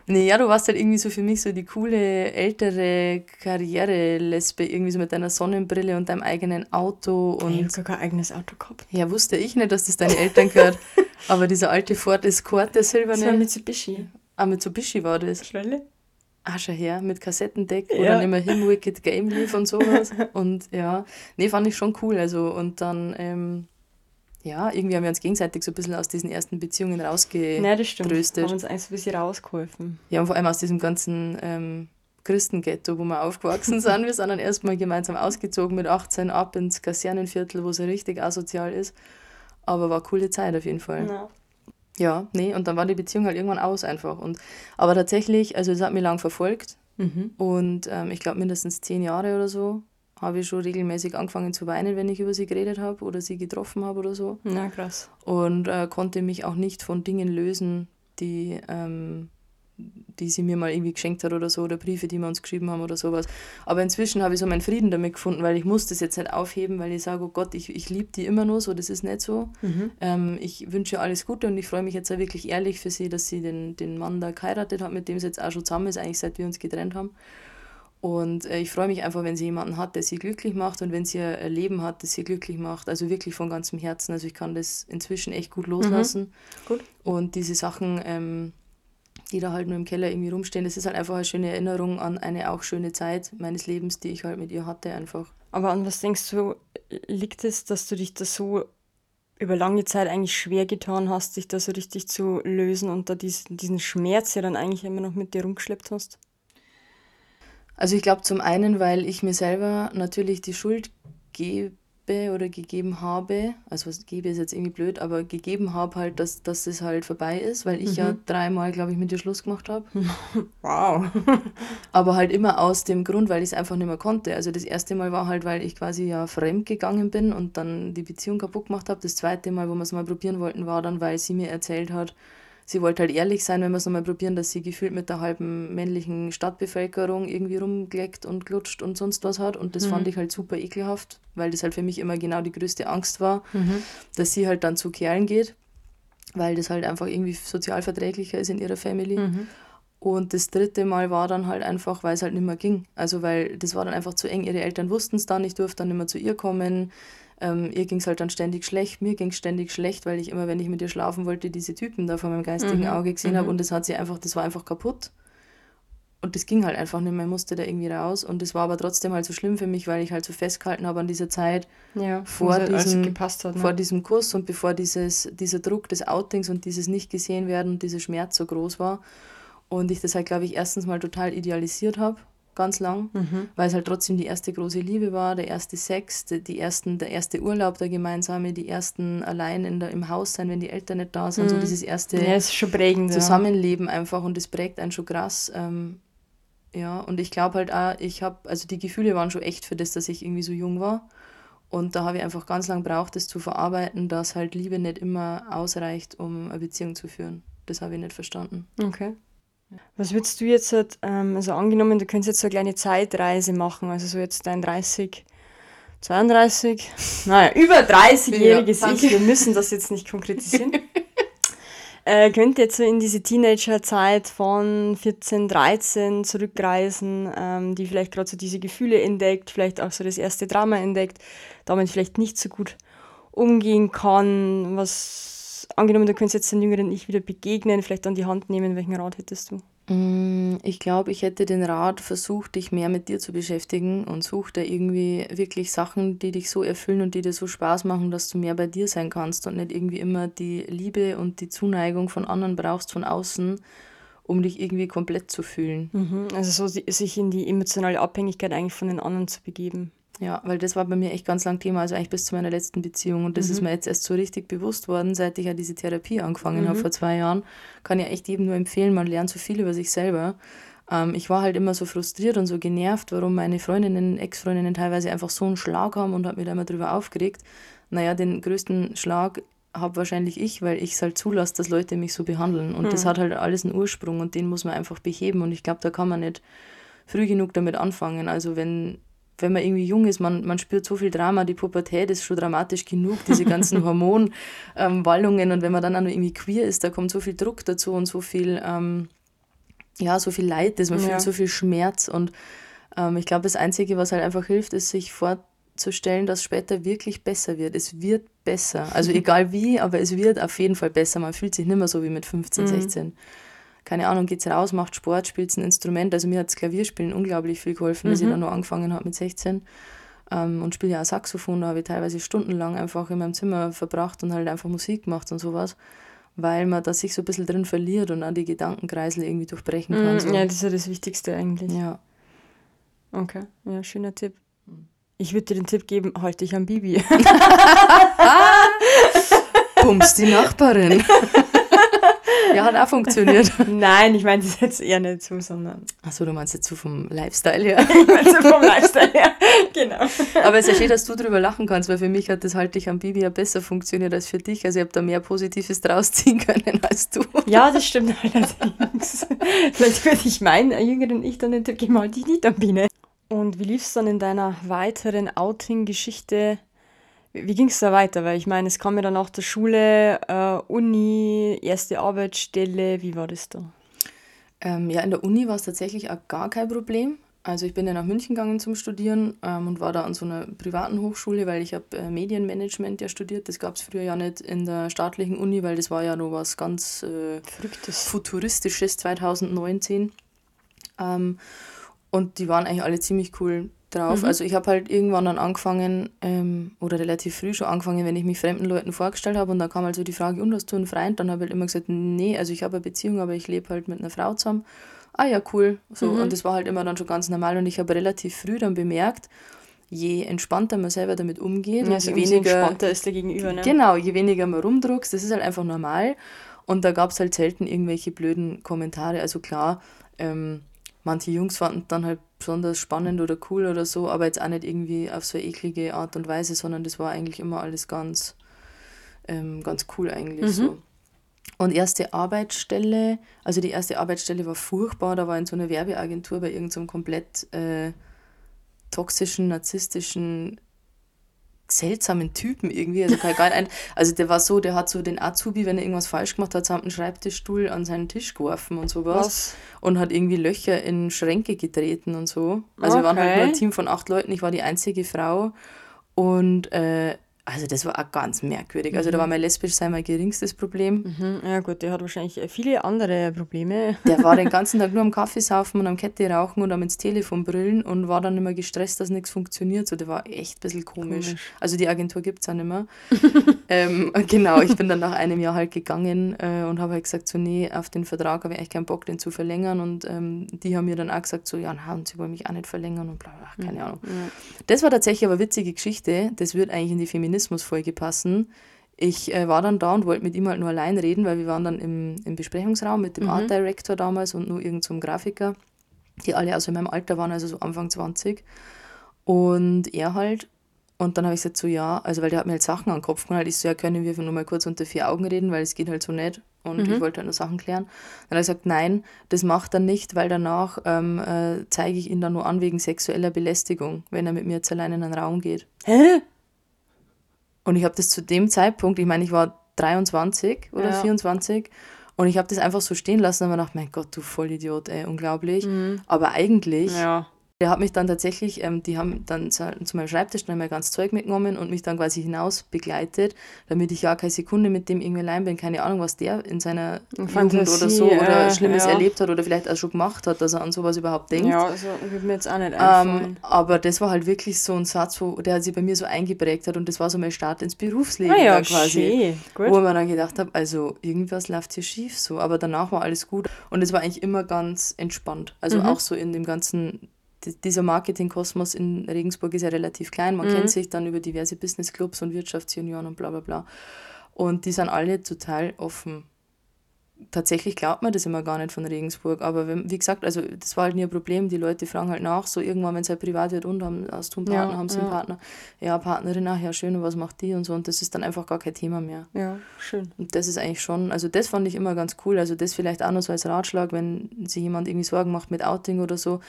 Nee, ja, du warst halt irgendwie so für mich so die coole, ältere Karriere-Lesbe, irgendwie so mit deiner Sonnenbrille und deinem eigenen Auto Ich und habe gar kein eigenes Auto gehabt. ja, wusste ich nicht, dass das deine Eltern gehört, aber dieser alte Ford Escort, der Das war silberne, Mitsubishi. Ah, Mitsubishi war das, Schwelle? ah, schon her, mit Kassettendeck, wo Ja. dann immer Him Wicked Game lief und sowas und ja, nee, fand ich schon cool, also und dann, ähm, ja, irgendwie haben wir uns gegenseitig so ein bisschen aus diesen ersten Beziehungen rausge... Nein, das stimmt. tröstet. Haben uns eigentlich so ein bisschen rausgeholfen. Ja, und vor allem aus diesem ganzen ähm, Christenghetto, wo wir aufgewachsen sind. Wir sind dann erstmal gemeinsam ausgezogen mit 18 ab ins Kasernenviertel, wo es ja richtig asozial ist. Aber war eine coole Zeit auf jeden Fall. Ja. Ja, nee, und dann war die Beziehung halt irgendwann aus einfach. Und, aber tatsächlich, also es hat mich lang verfolgt Mhm. und ähm, ich glaube mindestens zehn Jahre oder so habe ich schon regelmäßig angefangen zu weinen, wenn ich über sie geredet habe oder sie getroffen habe oder so Na, krass. und äh, konnte mich auch nicht von Dingen lösen, die, ähm, die sie mir mal irgendwie geschenkt hat oder so, oder Briefe, die wir uns geschrieben haben oder sowas. Aber inzwischen habe ich so meinen Frieden damit gefunden, weil ich muss das jetzt nicht aufheben, weil ich sage, oh Gott, ich, ich liebe die immer nur so, das ist nicht so. Mhm. Ähm, ich wünsche ihr alles Gute und ich freue mich jetzt auch wirklich ehrlich für sie, dass sie den, den Mann da geheiratet hat, mit dem sie jetzt auch schon zusammen ist, eigentlich seit wir uns getrennt haben. Und äh, ich freue mich einfach, wenn sie jemanden hat, der sie glücklich macht und wenn sie ein Leben hat, das sie glücklich macht. Also wirklich von ganzem Herzen. Also ich kann das inzwischen echt gut loslassen. Gut. Und diese Sachen, ähm, die da halt nur im Keller irgendwie rumstehen, das ist halt einfach eine schöne Erinnerung an eine auch schöne Zeit meines Lebens, die ich halt mit ihr hatte einfach. Aber an was denkst du, liegt es, dass du dich da so über lange Zeit eigentlich schwer getan hast, dich da so richtig zu lösen und da diesen, diesen Schmerz ja dann eigentlich immer noch mit dir rumgeschleppt hast? Also ich glaube zum einen, weil ich mir selber natürlich die Schuld gebe oder gegeben habe, also was gebe ist jetzt irgendwie blöd, aber gegeben habe halt, dass, dass das halt vorbei ist, weil ich ja dreimal, glaube ich, mit dir Schluss gemacht habe. Wow. Aber halt immer aus dem Grund, weil ich es einfach nicht mehr konnte. Also das erste Mal war halt, weil ich quasi ja fremd gegangen bin und dann die Beziehung kaputt gemacht habe. Das zweite Mal, wo wir es mal probieren wollten, war dann, weil sie mir erzählt hat, sie wollte halt ehrlich sein, wenn wir es nochmal probieren, dass sie gefühlt mit der halben männlichen Stadtbevölkerung irgendwie rumgeleckt und glutscht und sonst was hat. Und das fand ich halt super ekelhaft, weil das halt für mich immer genau die größte Angst war, dass sie halt dann zu Kerlen geht, weil das halt einfach irgendwie sozial verträglicher ist in ihrer Family. Und das dritte Mal war dann halt einfach, weil es halt nicht mehr ging. Also weil das war dann einfach zu eng. Ihre Eltern wussten es dann, ich durfte dann nicht mehr zu ihr kommen. Ähm, ihr ging es halt dann ständig schlecht, mir ging es ständig schlecht, weil ich immer, wenn ich mit ihr schlafen wollte, diese Typen da vor meinem geistigen Auge gesehen habe und das hat sie einfach, das war einfach kaputt. Und das ging halt einfach nicht mehr, ich musste da irgendwie raus. Und das war aber trotzdem halt so schlimm für mich, weil ich halt so festgehalten habe an dieser Zeit, Ja, vor halt diesem, gepasst hat. Ne? vor diesem Kuss und bevor dieses, dieser Druck des Outings und dieses nicht gesehen werden und dieser Schmerz so groß war. Und ich das halt, glaube ich, erstens mal total idealisiert habe, ganz lang, Mhm. weil es halt trotzdem die erste große Liebe war, der erste Sex, die, ersten, der erste Urlaub, der gemeinsame, die ersten allein in der, im Haus sein, wenn die Eltern nicht da sind, so dieses erste Mhm. ja, ist schon prägend. Ja. Zusammenleben einfach und das prägt einen schon krass. Ähm, ja, und ich glaube halt auch, ich habe, also die Gefühle waren schon echt für das, dass ich irgendwie so jung war. Und da habe ich einfach ganz lang braucht, das zu verarbeiten, dass halt Liebe nicht immer ausreicht, um eine Beziehung zu führen. Das habe ich nicht verstanden. Okay. Was würdest du jetzt, halt, ähm, also angenommen, du könntest jetzt so eine kleine Zeitreise machen, also so jetzt dein 30, 32, naja, über 30-jähriges ja, Ich, wir müssen das jetzt nicht konkretisieren. äh, könnt jetzt so in diese Teenagerzeit von 14, 13 zurückreisen, ähm, die vielleicht gerade so diese Gefühle entdeckt, vielleicht auch so das erste Drama entdeckt, damit vielleicht nicht so gut umgehen kann, was angenommen, du könntest jetzt den jüngeren Ich wieder begegnen, vielleicht an die Hand nehmen, welchen Rat hättest du? Mm, ich glaube, ich hätte den Rat versucht, dich mehr mit dir zu beschäftigen und such da irgendwie wirklich Sachen, die dich so erfüllen und die dir so Spaß machen, dass du mehr bei dir sein kannst und nicht irgendwie immer die Liebe und die Zuneigung von anderen brauchst von außen, um dich irgendwie komplett zu fühlen. Mhm, also so sich in die emotionale Abhängigkeit eigentlich von den anderen zu begeben. Ja, weil das war bei mir echt ganz lang Thema, also eigentlich bis zu meiner letzten Beziehung. Und das mhm. ist mir jetzt erst so richtig bewusst worden, seit ich ja diese Therapie angefangen mhm. habe vor zwei Jahren. Kann ja echt jedem nur empfehlen, man lernt so viel über sich selber. Ähm, ich war halt immer so frustriert und so genervt, warum meine Freundinnen, Ex-Freundinnen teilweise einfach so einen Schlag haben und habe mich da immer drüber aufgeregt. Naja, den größten Schlag habe wahrscheinlich ich, weil ich es halt zulasse, dass Leute mich so behandeln. Und mhm. das hat halt alles einen Ursprung und den muss man einfach beheben. Und ich glaube, da kann man nicht früh genug damit anfangen. Also wenn wenn man irgendwie jung ist, man, man spürt so viel Drama, die Pubertät ist schon dramatisch genug, diese ganzen Hormonwallungen ähm, und wenn man dann auch noch irgendwie queer ist, da kommt so viel Druck dazu und so viel, ähm, ja, so viel Leid, dass man ja. fühlt so viel Schmerz und ähm, ich glaube, das Einzige, was halt einfach hilft, ist sich vorzustellen, dass später wirklich besser wird. Es wird besser, also egal wie, aber es wird auf jeden Fall besser. Man fühlt sich nicht mehr so wie mit 15, mhm. 16 keine Ahnung, geht's raus, macht Sport, spielt ein Instrument. Also mir hat das Klavierspielen unglaublich viel geholfen, mhm. dass ich mhm. dann noch angefangen habe mit 16. Ähm, und spiele ja auch Saxophon, da habe ich teilweise stundenlang einfach in meinem Zimmer verbracht und halt einfach Musik gemacht und sowas. Weil man da sich so ein bisschen drin verliert und an die Gedankenkreisel irgendwie durchbrechen kann. Mhm, so. Ja, das ist ja das Wichtigste eigentlich. Ja. Okay, ja, schöner Tipp. Ich würde dir den Tipp geben, halt dich am Bibi. Bums die Nachbarin. Ja, hat auch funktioniert. Nein, ich meine das jetzt eher nicht so, sondern. Achso, du meinst jetzt so vom Lifestyle her. ich meine so vom Lifestyle her, genau. Aber es ist ja schön, dass du darüber lachen kannst, weil für mich hat das halt dich am Bibi ja besser funktioniert als für dich. Also ich habe da mehr Positives draus ziehen können als du. Ja, das stimmt allerdings. Vielleicht würde ich meinen jüngeren Ich dann nicht geben, halt dich nicht am Biene. Und wie lief es dann in deiner weiteren Outing-Geschichte wie ging es da weiter? Weil ich meine, es kam ja dann nach der Schule, äh, Uni, erste Arbeitsstelle. Wie war das da? Ähm, ja, in der Uni war es tatsächlich auch gar kein Problem. Also ich bin ja nach München gegangen zum Studieren ähm, und war da an so einer privaten Hochschule, weil ich habe äh, Medienmanagement ja studiert. Das gab es früher ja nicht in der staatlichen Uni, weil das war ja noch was ganz äh, Verrücktes. Futuristisches 2019. Ähm, und die waren eigentlich alle ziemlich cool drauf. Mhm. Also ich habe halt irgendwann dann angefangen, ähm, oder relativ früh schon angefangen, wenn ich mich fremden Leuten vorgestellt habe und dann kam halt so die Frage, und hast du einen Freund? Dann habe ich halt immer gesagt, nee, also ich habe eine Beziehung, aber ich lebe halt mit einer Frau zusammen. Ah ja, cool. So, mhm. Und das war halt immer dann schon ganz normal und ich habe relativ früh dann bemerkt, je entspannter man selber damit umgeht, ja, also je weniger entspannter ist der Gegenüber. Ne? Genau, je weniger man rumdruckst, das ist halt einfach normal. Und da gab es halt selten irgendwelche blöden Kommentare. Also klar, ähm, manche Jungs fanden dann halt besonders spannend oder cool oder so, aber jetzt auch nicht irgendwie auf so eine eklige Art und Weise, sondern das war eigentlich immer alles ganz, ähm, ganz cool eigentlich mhm. so. Und erste Arbeitsstelle, also die erste Arbeitsstelle war furchtbar, da war in so einer Werbeagentur bei irgendeinem so komplett äh, toxischen, narzisstischen seltsamen Typen irgendwie. Also, gar nicht, also der war so, der hat so den Azubi, wenn er irgendwas falsch gemacht hat, samt einen Schreibtischstuhl an seinen Tisch geworfen und sowas. Was? Und hat irgendwie Löcher in Schränke getreten und so. Also okay. wir waren halt nur ein Team von acht Leuten, ich war die einzige Frau. Und äh, also das war auch ganz merkwürdig. Also da war mein lesbisch sein mein geringstes Problem. Mhm. Ja gut, der hat wahrscheinlich viele andere Probleme. Der war den ganzen Tag nur am Kaffee saufen und am Kette rauchen und am ins Telefon brüllen und war dann immer gestresst, dass nichts funktioniert. So, der war echt ein bisschen komisch. komisch. Also die Agentur gibt es auch nicht mehr. ähm, genau, ich bin dann nach einem Jahr halt gegangen äh, und habe halt gesagt, so nee, auf den Vertrag habe ich eigentlich keinen Bock, den zu verlängern. Und ähm, die haben mir dann auch gesagt, so ja, na, und sie wollen mich auch nicht verlängern und bla bla, keine mhm. Ahnung. Ja. Das war tatsächlich aber eine witzige Geschichte. Das wird eigentlich in die Feministin Feminismusfolge passen. Ich äh, war dann da und wollte mit ihm halt nur allein reden, weil wir waren dann im, im Besprechungsraum mit dem mhm. Art Director damals und nur irgendeinem so Grafiker, die alle also in meinem Alter waren, also so Anfang 20. Und er halt, und dann habe ich gesagt, so ja, also weil der hat mir halt Sachen an den Kopf gehauen, ich so, ja, können wir nur mal kurz unter vier Augen reden, weil es geht halt so nicht. und Mhm. ich wollte halt nur Sachen klären. Dann hat er gesagt, nein, das macht er nicht, weil danach ähm, äh, zeige ich ihn dann nur an wegen sexueller Belästigung, wenn er mit mir jetzt allein in einen Raum geht. Hä? Und ich habe das zu dem Zeitpunkt, ich meine, ich war 23 oder Ja. 24 und ich habe das einfach so stehen lassen und habe gedacht, mein Gott, du Vollidiot, ey, unglaublich. Aber eigentlich, Mhm. Ja. Der hat mich dann tatsächlich, ähm, die haben dann zu, zu meinem Schreibtisch dann mein ganz Zeug mitgenommen und mich dann quasi hinaus begleitet, damit ich ja keine Sekunde mit dem irgendwie allein bin. Keine Ahnung, was der in seiner Jugend oder Fantasie, so oder äh, Schlimmes ja. erlebt hat oder vielleicht auch schon gemacht hat, dass er an sowas überhaupt denkt. Ja, also würde mir jetzt auch nicht Ähm, einfallen. aber das war halt wirklich so ein Satz, wo der sich bei mir so eingeprägt hat und das war so mein Start ins Berufsleben ah ja, quasi. schön. Gut. Wo ich mir dann gedacht habe, also irgendwas läuft hier schief so, aber danach war alles gut und es war eigentlich immer ganz entspannt. Also Mhm. auch so in dem ganzen, dieser Marketingkosmos in Regensburg ist ja relativ klein, Mhm. man kennt sich dann über diverse Businessclubs und Wirtschaftsjunioren und bla bla bla und die sind alle total offen. Tatsächlich glaubt man das immer gar nicht von Regensburg, aber wenn, wie gesagt, also das war halt nie ein Problem, die Leute fragen halt nach, so irgendwann, wenn es halt privat wird und haben, hast du einen Partner, Ja, haben sie einen ja. Partner, ja, Partnerin, ach ja, schön, und was macht die und so und das ist dann einfach gar kein Thema mehr. Ja, schön. Und das ist eigentlich schon, also das fand ich immer ganz cool. Also das vielleicht auch noch so als Ratschlag, wenn sich jemand irgendwie Sorgen macht mit Outing oder so.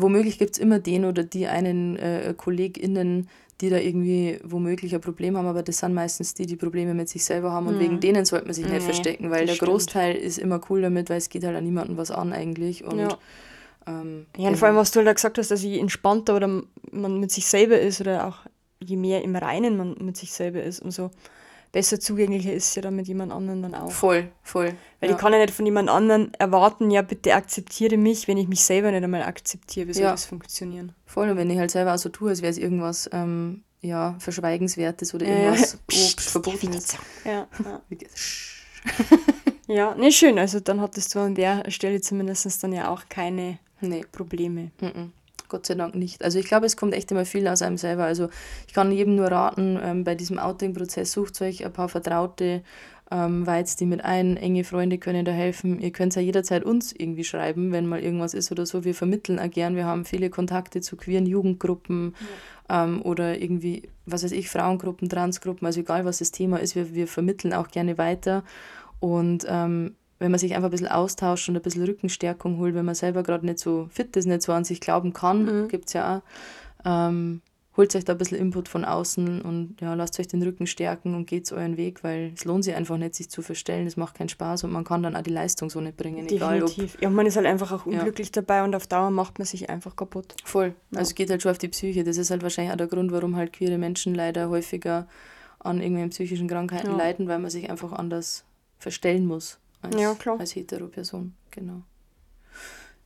Womöglich gibt es immer den oder die einen äh, KollegInnen, die da irgendwie womöglich ein Problem haben, aber das sind meistens die, die Probleme mit sich selber haben und wegen denen sollte man sich nicht Nee, verstecken, weil der stimmt. Großteil ist immer cool damit, weil es geht halt an niemanden was an eigentlich. Und, Ja. ähm, Ja, und vor allem, was du halt auch gesagt hast, dass je entspannter oder man mit sich selber ist oder auch je mehr im Reinen man mit sich selber ist, umso besser zugänglicher ist ja dann mit jemand anderem dann auch. Voll, voll. Weil ja. ich kann ja nicht von jemand anderem erwarten, ja, bitte akzeptiere mich, wenn ich mich selber nicht einmal akzeptiere. Wie soll Ja. das funktionieren? Voll, und wenn ich halt selber auch so tue, als wäre es irgendwas ähm, ja, Verschweigenswertes oder irgendwas Psst, oh, Verbotenes. Ja, ja. Ja, nee, schön. Also dann hattest du an der Stelle zumindest dann ja auch keine Nee, Probleme. mhm. Gott sei Dank nicht. Also ich glaube, es kommt echt immer viel aus einem selber. Also ich kann jedem nur raten, ähm, bei diesem Outing-Prozess sucht euch ein paar Vertraute, ähm, Weiz, die mit ein, enge Freunde können da helfen. Ihr könnt ja jederzeit uns irgendwie schreiben, wenn mal irgendwas ist oder so. Wir vermitteln auch gern. Wir haben viele Kontakte zu queeren Jugendgruppen ähm, oder irgendwie, was weiß ich, Frauengruppen, Transgruppen, also egal was das Thema ist, wir, wir vermitteln auch gerne weiter. Und ähm, wenn man sich einfach ein bisschen austauscht und ein bisschen Rückenstärkung holt, wenn man selber gerade nicht so fit ist, nicht so an sich glauben kann, Mhm. gibt es ja auch, ähm, holt euch da ein bisschen Input von außen und ja, lasst euch den Rücken stärken und geht euren Weg, weil es lohnt sich einfach nicht, sich zu verstellen, es macht keinen Spaß und man kann dann auch die Leistung so nicht bringen, egal Definitiv. Ja, und man ist halt einfach auch Ja. unglücklich dabei und auf Dauer macht man sich einfach kaputt. Voll. Ja. Also es geht halt schon auf die Psyche. Das ist halt wahrscheinlich auch der Grund, warum halt queere Menschen leider häufiger an irgendwelchen psychischen Krankheiten Ja. leiden, weil man sich einfach anders verstellen muss als, Ja, klar. als hetero-Person. Genau.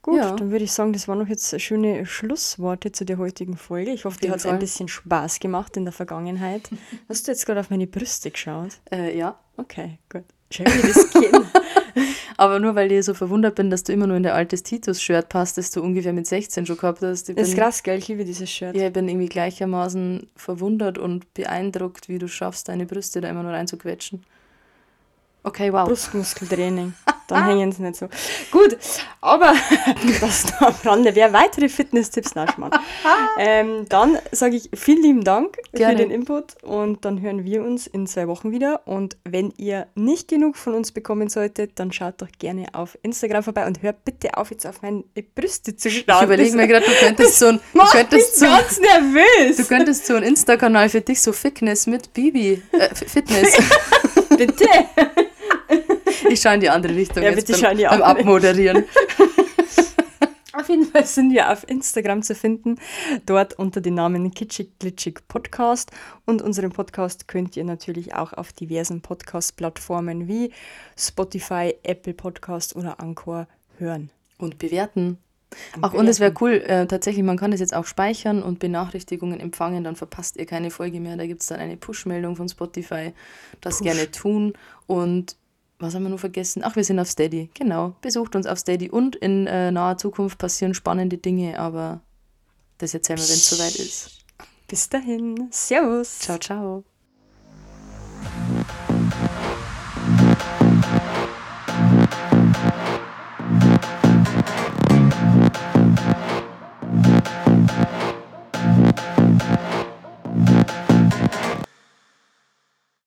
Gut, Ja. dann würde ich sagen, das waren noch jetzt schöne Schlussworte zu der heutigen Folge. Ich hoffe, dir hat es ein bisschen Spaß gemacht in der Vergangenheit. Hast du jetzt gerade auf meine Brüste geschaut? Äh, ja. Okay, gut. Schau, wie das geht. Aber nur weil ich so verwundert bin, dass du immer nur in der altes Titus-Shirt passt, das du ungefähr mit 16 schon gehabt hast. Ich Das ist bin- krass, gell? Ich liebe dieses Shirt. Ja, ich bin irgendwie gleichermaßen verwundert und beeindruckt, wie du schaffst, deine Brüste da immer nur reinzuquetschen. Okay, wow. Brustmuskeltraining. Dann hängen sie nicht so. Gut, aber das da am Rande. Wer weitere Fitness-Tipps nachschauen, ähm, dann sage ich vielen lieben Dank Gerne. für den Input und dann hören wir uns in zwei Wochen wieder. Und wenn ihr nicht genug von uns bekommen solltet, dann schaut doch gerne auf Instagram vorbei und hört bitte auf, jetzt auf meine Brüste zu schauen. Ich überlege mir gerade, du könntest so ein, du könntest so, ganz nervös. du könntest so einen Insta-Kanal für dich, so Fitness mit Bibi. Äh, Fitness. bitte. Ich schaue in die andere Richtung Ja, jetzt bitte beim, in die beim andere. Abmoderieren. Auf jeden Fall sind wir auf Instagram zu finden, dort unter dem Namen Kitschig Glitschig Podcast. Und unseren Podcast könnt ihr natürlich auch auf diversen Podcast-Plattformen wie Spotify, Apple Podcast oder Anchor hören. Und bewerten. Und Ach, und es wäre cool, äh, tatsächlich, man kann das jetzt auch speichern und Benachrichtigungen empfangen, dann verpasst ihr keine Folge mehr. Da gibt es dann eine Push-Meldung von Spotify. Das Push. gerne tun. Und was haben wir nur vergessen? Ach, wir sind auf Steady. Genau, besucht uns auf Steady. Und in äh, naher Zukunft passieren spannende Dinge, aber das erzählen wir, wenn es soweit ist. Bis dahin. Servus. Ciao, ciao.